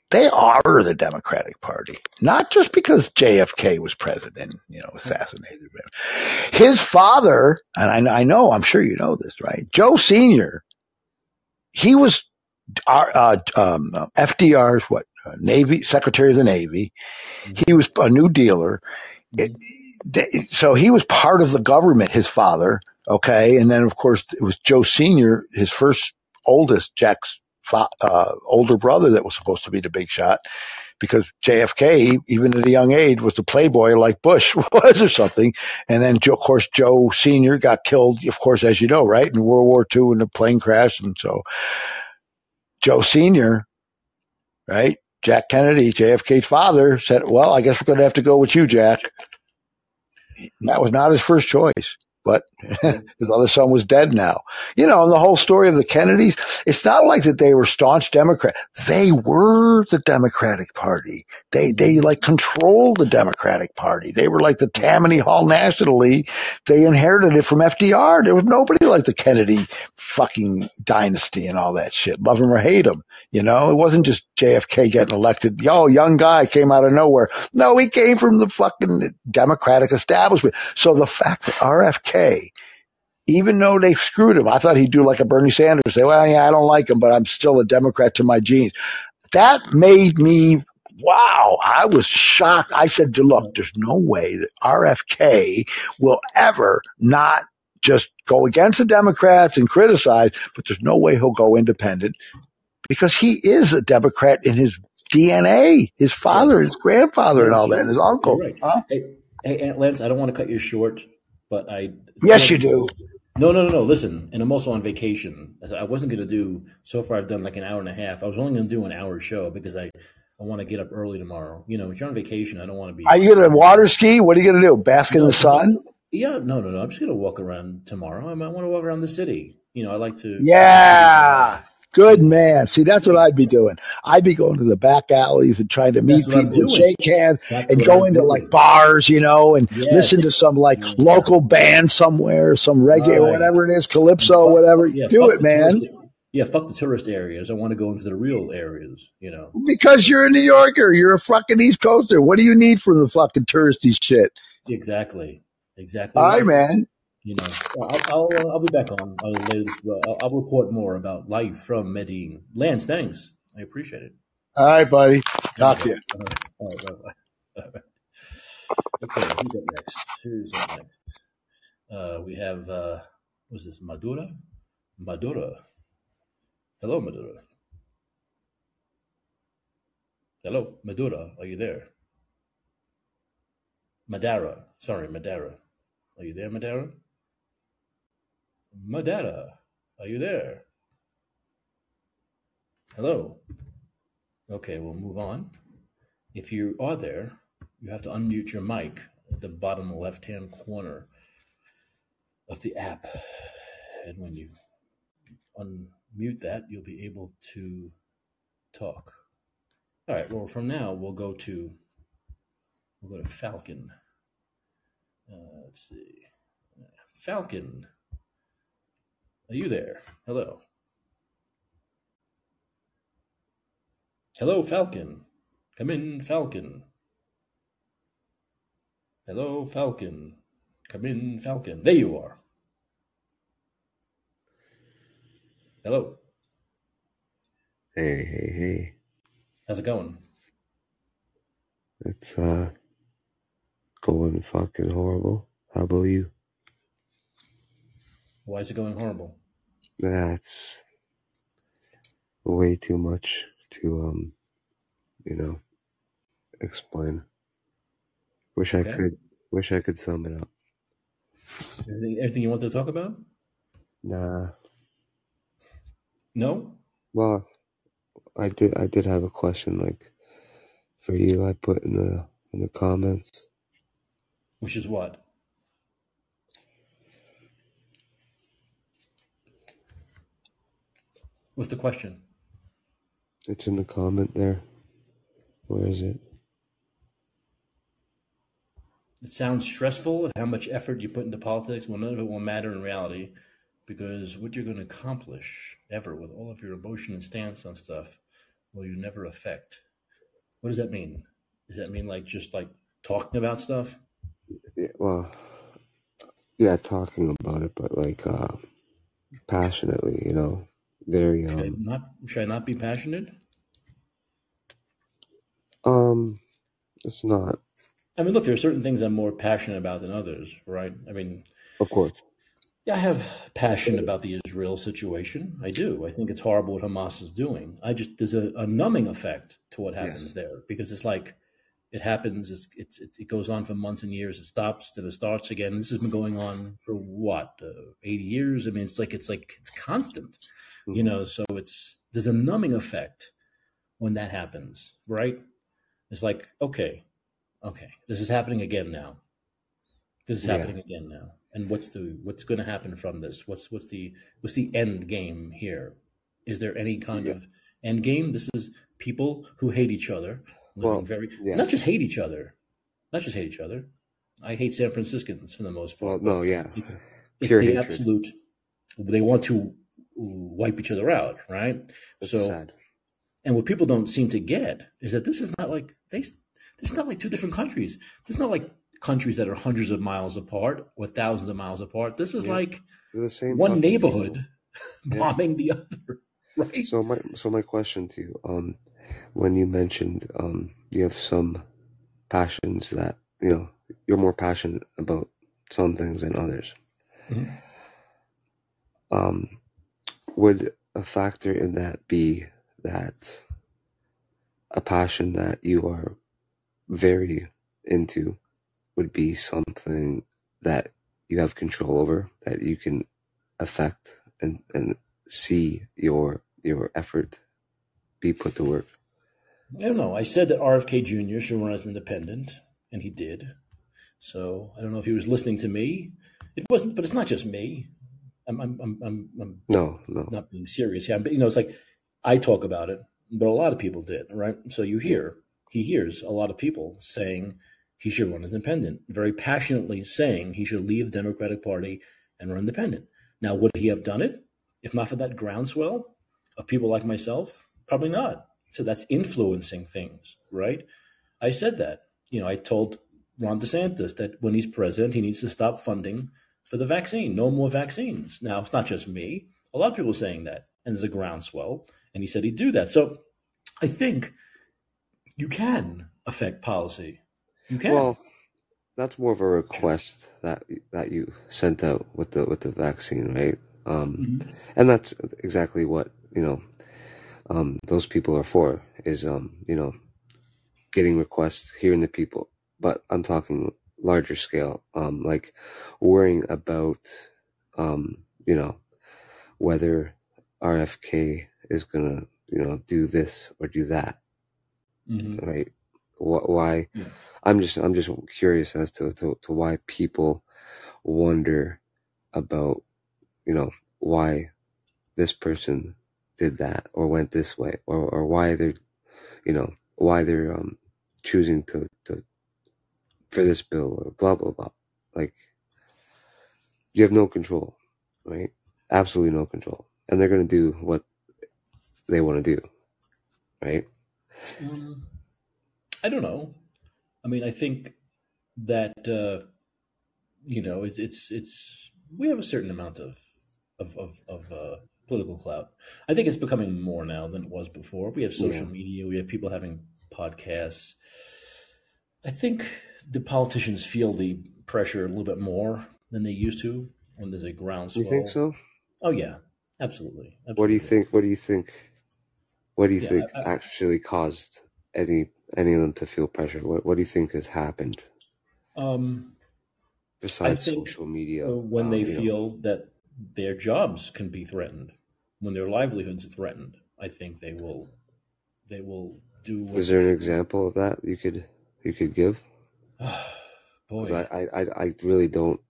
they are the Democratic Party, not just because JFK was president, you know, assassinated him. His father, and I, I know, I'm sure you know this, right? Joe Sr., he was uh, um, FDR's what uh, Navy Secretary of the Navy. Mm-hmm. He was a New Dealer. It, so he was part of the government, his father. Okay. And then, of course, it was Joe Sr., his first oldest, Jack's uh, older brother that was supposed to be the big shot because JFK, even at a young age, was a playboy like Bush [LAUGHS] was or something. And then, of course, Joe Sr. got killed, of course, as you know, right, in World War II in a plane crash. And so Joe Sr., right, Jack Kennedy, JFK's father, said, Well, I guess we're going to have to go with you, Jack that was not his first choice but mm-hmm. [LAUGHS] his other son was dead now. You know, and the whole story of the Kennedys, it's not like that they were staunch Democrat. They were the Democratic Party. They, they like controlled the Democratic Party. They were like the Tammany Hall National League. They inherited it from FDR. There was nobody like the Kennedy fucking dynasty and all that shit. Love him or hate him. You know, it wasn't just JFK getting elected. Yo, young guy came out of nowhere. No, he came from the fucking Democratic establishment. So the fact that RFK even though they screwed him. I thought he'd do like a Bernie Sanders, say, well, yeah, I don't like him, but I'm still a Democrat to my genes. That made me, wow, I was shocked. I said, look, there's no way that RFK will ever not just go against the Democrats and criticize, but there's no way he'll go independent because he is a Democrat in his DNA, his father, his grandfather, and all that, and his uncle. Right. Huh? Hey, hey, Lance, I don't want to cut you short but I. Yes, you do. No, no, no, no. Listen, and I'm also on vacation. I wasn't going to do. So far, I've done like an hour and a half. I was only going to do an hour show because I, I want to get up early tomorrow. You know, if you're on vacation, I don't want to be. Are you going to water ski? What are you going to do? Bask in the sun? Yeah, no, no, no. I'm just going to walk around tomorrow. I might want to walk around the city. You know, I like to. Yeah. Good man. See, that's what I'd be doing. I'd be going to the back alleys and trying to meet people and shake hands that's and go I'm into doing. like bars, you know, and yes. listen to some like yeah. local band somewhere, some reggae right. or whatever it is, calypso, fuck, whatever. Yeah, Do it, man. Tourist, yeah, fuck the tourist areas. I want to go into the real areas, you know. Because you're a New Yorker. You're a fucking East Coaster. What do you need from the fucking touristy shit? Exactly. Exactly. All right, man. You know, I'll I'll, uh, I'll be back on later. This, uh, I'll, I'll report more about life from Medellin. Lance, thanks. I appreciate it. All right, buddy. Talk to you. All right, all right, bye-bye. okay, who's up next? Who's up next? Uh, we have uh, what's this? Madura, Madura. Hello, Madura. Hello, Madura. Are you there? Madara. Sorry, Madara. Are you there, Madara? Madara. Are you there? Hello. Okay, we'll move on. If you are there, you have to unmute your mic at the bottom left hand corner of the app. And when you unmute that, you'll be able to talk. All right, well, from now, we'll go to we'll go to Falcon. Uh, let's see. Falcon. Are you there? Hello. Hello, Falcon. Come in, Falcon. Hello, Falcon. Come in, Falcon. There you are. Hello. Hey, hey, hey. How's it going? It's uh going fucking horrible. How about you? Why is it going horrible? That's way too much to um you know explain. Wish I could wish I could sum it up. Anything, anything you want to talk about? Nah. No? Well, I did I did have a question like for you I put in the in the comments. Which is what? What's the question? It's in the comment there. Where is it? It sounds stressful how much effort you put into politics. Well, none of it will matter in reality because what you're going to accomplish ever with all of your emotion and stance on stuff will you never affect. What does that mean? Does that mean like just like talking about stuff? Yeah, well, yeah, talking about it, but like uh passionately, you know, very Should I not should I not be passionate? um it's not I mean, look, there are certain things I'm more passionate about than others, right? I mean, of course. Yeah, I have passion about the Israel situation. I do. I think it's horrible what Hamas is doing. I just there's a, a numbing effect to what happens Yes. there because it's like it happens. It's, it's it, it goes on for months and years. It stops, then it starts again. This has been going on for what uh, eighty years. I mean, it's like it's like it's constant, you Mhm. know. So it's there's a numbing effect when that happens, right? It's like okay, okay, this is happening again now. This is Yeah. happening again now. And what's the what's going to happen from this? What's what's the what's the end game here? Is there any kind Yeah. of end game? This is people who hate each other, living Well, very not just hate each other, not just hate each other. I hate San Franciscans for the most Well, part. no, yeah. It's it's the hatred. absolute. They want to wipe each other out, right? It's so sad. and what people don't seem to get is that this is not like they. This is not like two different countries. This is not like countries that are hundreds of miles apart or thousands of miles apart. This is Yeah. like the same one neighborhood [LAUGHS] Yeah. bombing the other, [LAUGHS] right? So my so my question to you, um, when you mentioned um you have some passions that you know you're more passionate about some things than others. Mhm. Um, would a factor in that be that a passion that you are very into would be something that you have control over, that you can affect and, and see your your effort be put to work. I don't know. I said that RFK Jr. should run as an independent, and he did. So I don't know if he was listening to me. It wasn't, but it's not just me. I'm, I'm, I'm, I'm, I'm No, no. not being serious here, but you know, it's like I talk about it, but a lot of people did, right? So you hear, he hears a lot of people saying he should run as independent, very passionately saying he should leave the Democratic Party and run independent. Now, would he have done it if not for that groundswell of people like myself? Probably not. So that's influencing things, right? I said that. You know, I told Ron DeSantis that when he's president, he needs to stop funding for the vaccine. No more vaccines. Now, it's not just me. A lot of people are saying that, and there's a groundswell. And he said he'd do that. So I think you can affect policy. You can. Well, that's more of a request that that you sent out with the with the vaccine, right? Um, mm-hmm. And that's exactly what you know. Um, those people are for is um, you know getting requests, hearing the people. But I'm talking larger scale, um, like worrying about, um, you know, whether RFK is gonna, you know, do this or do that, mm-hmm. right? Why? Yeah. I'm just, I'm just curious as to, to, to why people wonder about, you know, why this person did that or went this way or, or why they're, you know, why they're, um, choosing to, to for this bill or blah blah blah. Like you have no control, right? Absolutely no control, and they're gonna do what they want to do, right? Um, I don't know. I mean, I think that uh, you know it's it's it's we have a certain amount of of of, of uh, political clout. I think it's becoming more now than it was before. We have social yeah. media. We have people having podcasts. I think the politicians feel the pressure a little bit more than they used to when there's a groundswell. You think so? Oh yeah, absolutely. absolutely. What do you think? What do you think? What do you yeah, think I, I, actually caused any any of them to feel pressure? What What do you think has happened? Um, besides social media, when um, they feel know. that their jobs can be threatened, when their livelihoods are threatened, I think they will they will do. Is there an example of that you could you could give? [SIGHS] Boy, I, I, I really don't.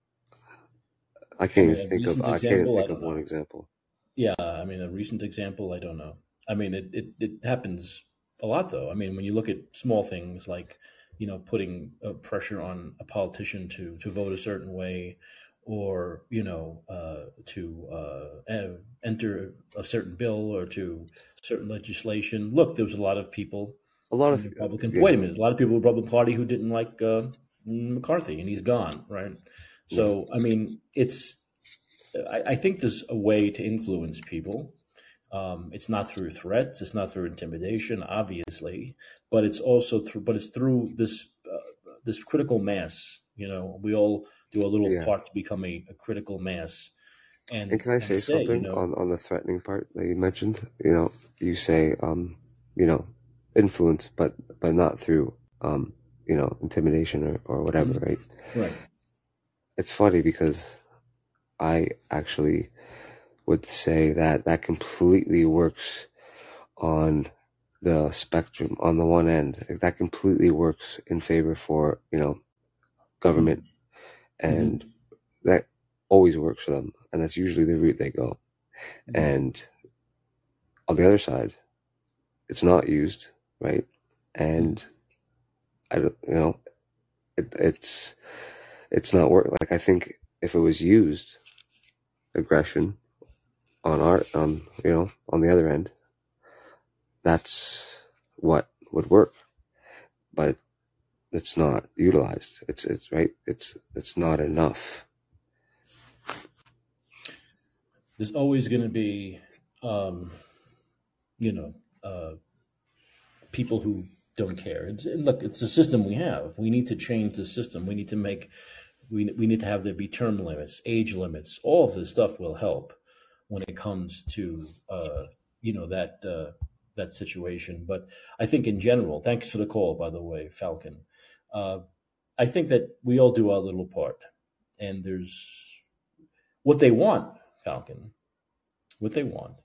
I can't even think of. I can't think of one example. Yeah, I mean, a recent example, I don't know. I mean, it, it, it happens a lot, though. I mean, when you look at small things like, you know, putting uh, pressure on a politician to to vote a certain way, or you know, uh, to uh, enter a certain bill or to certain legislation. Look, there was a lot of people a lot of Republican. Yeah. Wait a minute, a lot of people in the Republican Party who didn't like uh, McCarthy, and he's gone, right? So, I mean, it's. I, I, think there's a way to influence people. Um, it's not through threats. It's not through intimidation, obviously, but it's also through. But it's through this uh, this critical mass. You know, we all do a little yeah. part to become a, a critical mass. And, and can I say, say something you know, on, on the threatening part that you mentioned? You know, you say, um, you know, influence, but but not through um, you know intimidation or, or whatever, mm-hmm. right? Right. It's funny because I actually would say that that completely works on the spectrum on the one end that completely works in favor for you know government. And mm-hmm. that always works for them and that's usually the route they go mm-hmm. and on the other side it's not used right? And I don't, you know, it, it's it's not work. Like I think if it was used, aggression on our, um, you know, on the other end, that's what would work. But it's not utilized. It's it's right. It's it's not enough. There's always going to be, um, you know, uh, people who don't care. It's, look, it's the system we have. We need to change the system. We need to make, we, we need to have there be term limits, age limits. All of this stuff will help when it comes to, uh, you know, that uh, that situation. But I think in general, thanks for the call, by the way, Falcon. Uh, I think that we all do our little part, and there's what they want, Falcon. What they want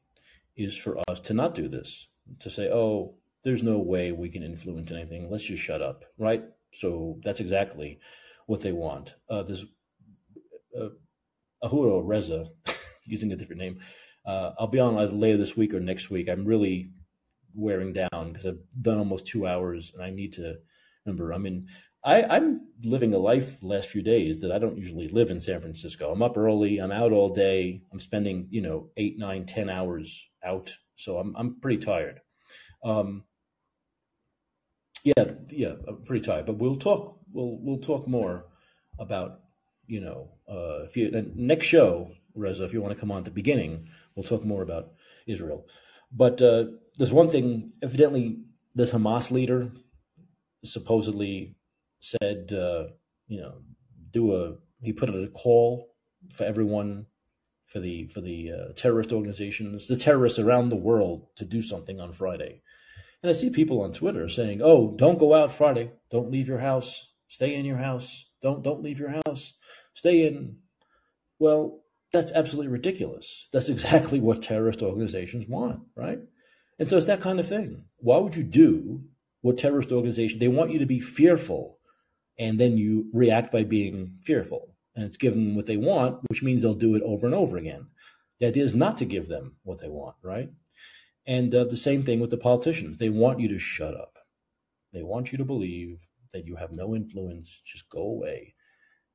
is for us to not do this, to say, oh, there's no way we can influence anything. Let's just shut up, right? So that's exactly what they want. Uh, there's uh, Ahura Reza, [LAUGHS] using a different name. Uh, I'll be on either later this week or next week. I'm really wearing down because I've done almost two hours, and I need to remember. I mean. I, I'm living a life last few days that I don't usually live in San Francisco. I'm up early. I'm out all day. I'm spending you know eight, nine, ten hours out. So I'm I'm pretty tired. Um, Yeah, yeah, I'm pretty tired. But we'll talk. We'll we'll talk more about you know uh, if you next show, Reza, if you want to come on at the beginning, we'll talk more about Israel. But uh, there's one thing. Evidently, this Hamas leader supposedly said, uh, you know, do a. He put out a call for everyone, for the for the uh, terrorist organizations, the terrorists around the world, to do something on Friday. And I see people on Twitter saying, "Oh, don't go out Friday. Don't leave your house. Stay in your house. Don't don't leave your house. Stay in." Well, that's absolutely ridiculous. That's [LAUGHS] exactly what terrorist organizations want, right? And so it's that kind of thing. Why would you do what terrorist organization they want you to be fearful and then you react by being fearful. And it's given them what they want which means they'll do it over and over again. The idea is not to give them what they want right? And uh, the same thing with the politicians. They want you to shut up. They want you to believe that you have no influence. Just go away.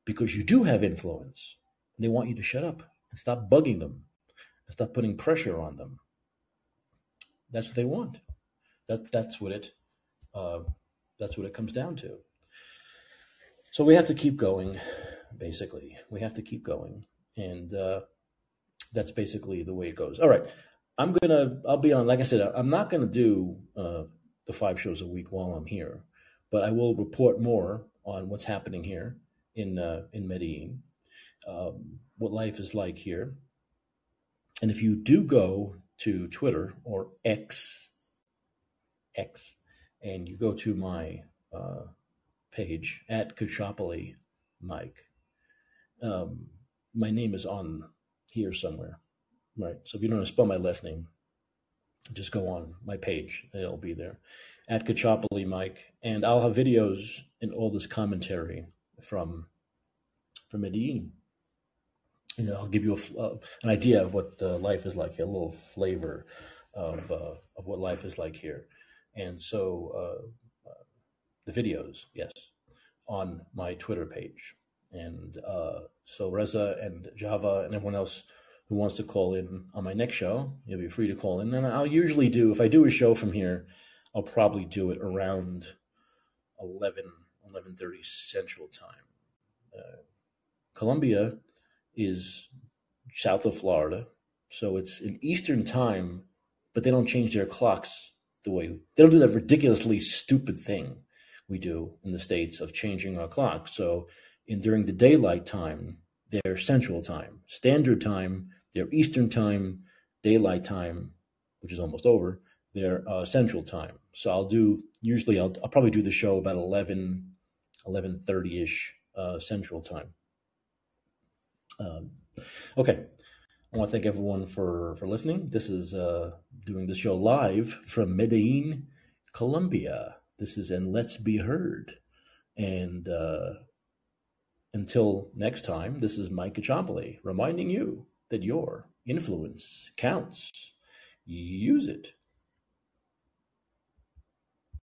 Because you do have influence. And they want you to shut up and stop bugging them and stop putting pressure on them. That's what they want. That that's what it uh, that's what it comes down to. So we have to keep going, basically. We have to keep going. And uh, that's basically the way it goes. All right. I'm to, I'll be on, like I said, I'm not to do uh, the five shows a week while I'm here, but I will report more on what's happening here in, uh, in Medellin, um, what life is like here. And if you do go to Twitter or X, X, and you go to my uh, page at Caccioppoli Mike, um, my name is on here somewhere, right? So if you don't want to spell my last name, just go on my page; it'll be there at Caccioppoli Mike, and I'll have videos and all this commentary from from Medellin. And I'll give you a, uh, an idea of what uh, life is like, a little flavor of uh, of what life is like here. And so uh, the videos, yes, on my Twitter page. And uh, so Reza and Java and everyone else who wants to call in on my next show, you'll be free to call in. And I'll usually do, if I do a show from here, I'll probably do it around 11, 11.30 Central Time. Uh, is south of Florida, so it's in Eastern Time, but they don't change their clocks the way they don't do that ridiculously stupid thing we do in the states of changing our clock. So in during the daylight time, they're central time, standard time, they're eastern time, daylight time, which is almost over, they're uh, central time. So I'll do usually I'll, I'll probably do the show about 11 11:30 ish uh, central time. Um, okay, I want to thank everyone for for listening. This is uh, doing this show live from Medellin, Colombia. This is and let's be heard. And uh, until next time, this is Mike Caccioppoli reminding you that your influence counts. Use it.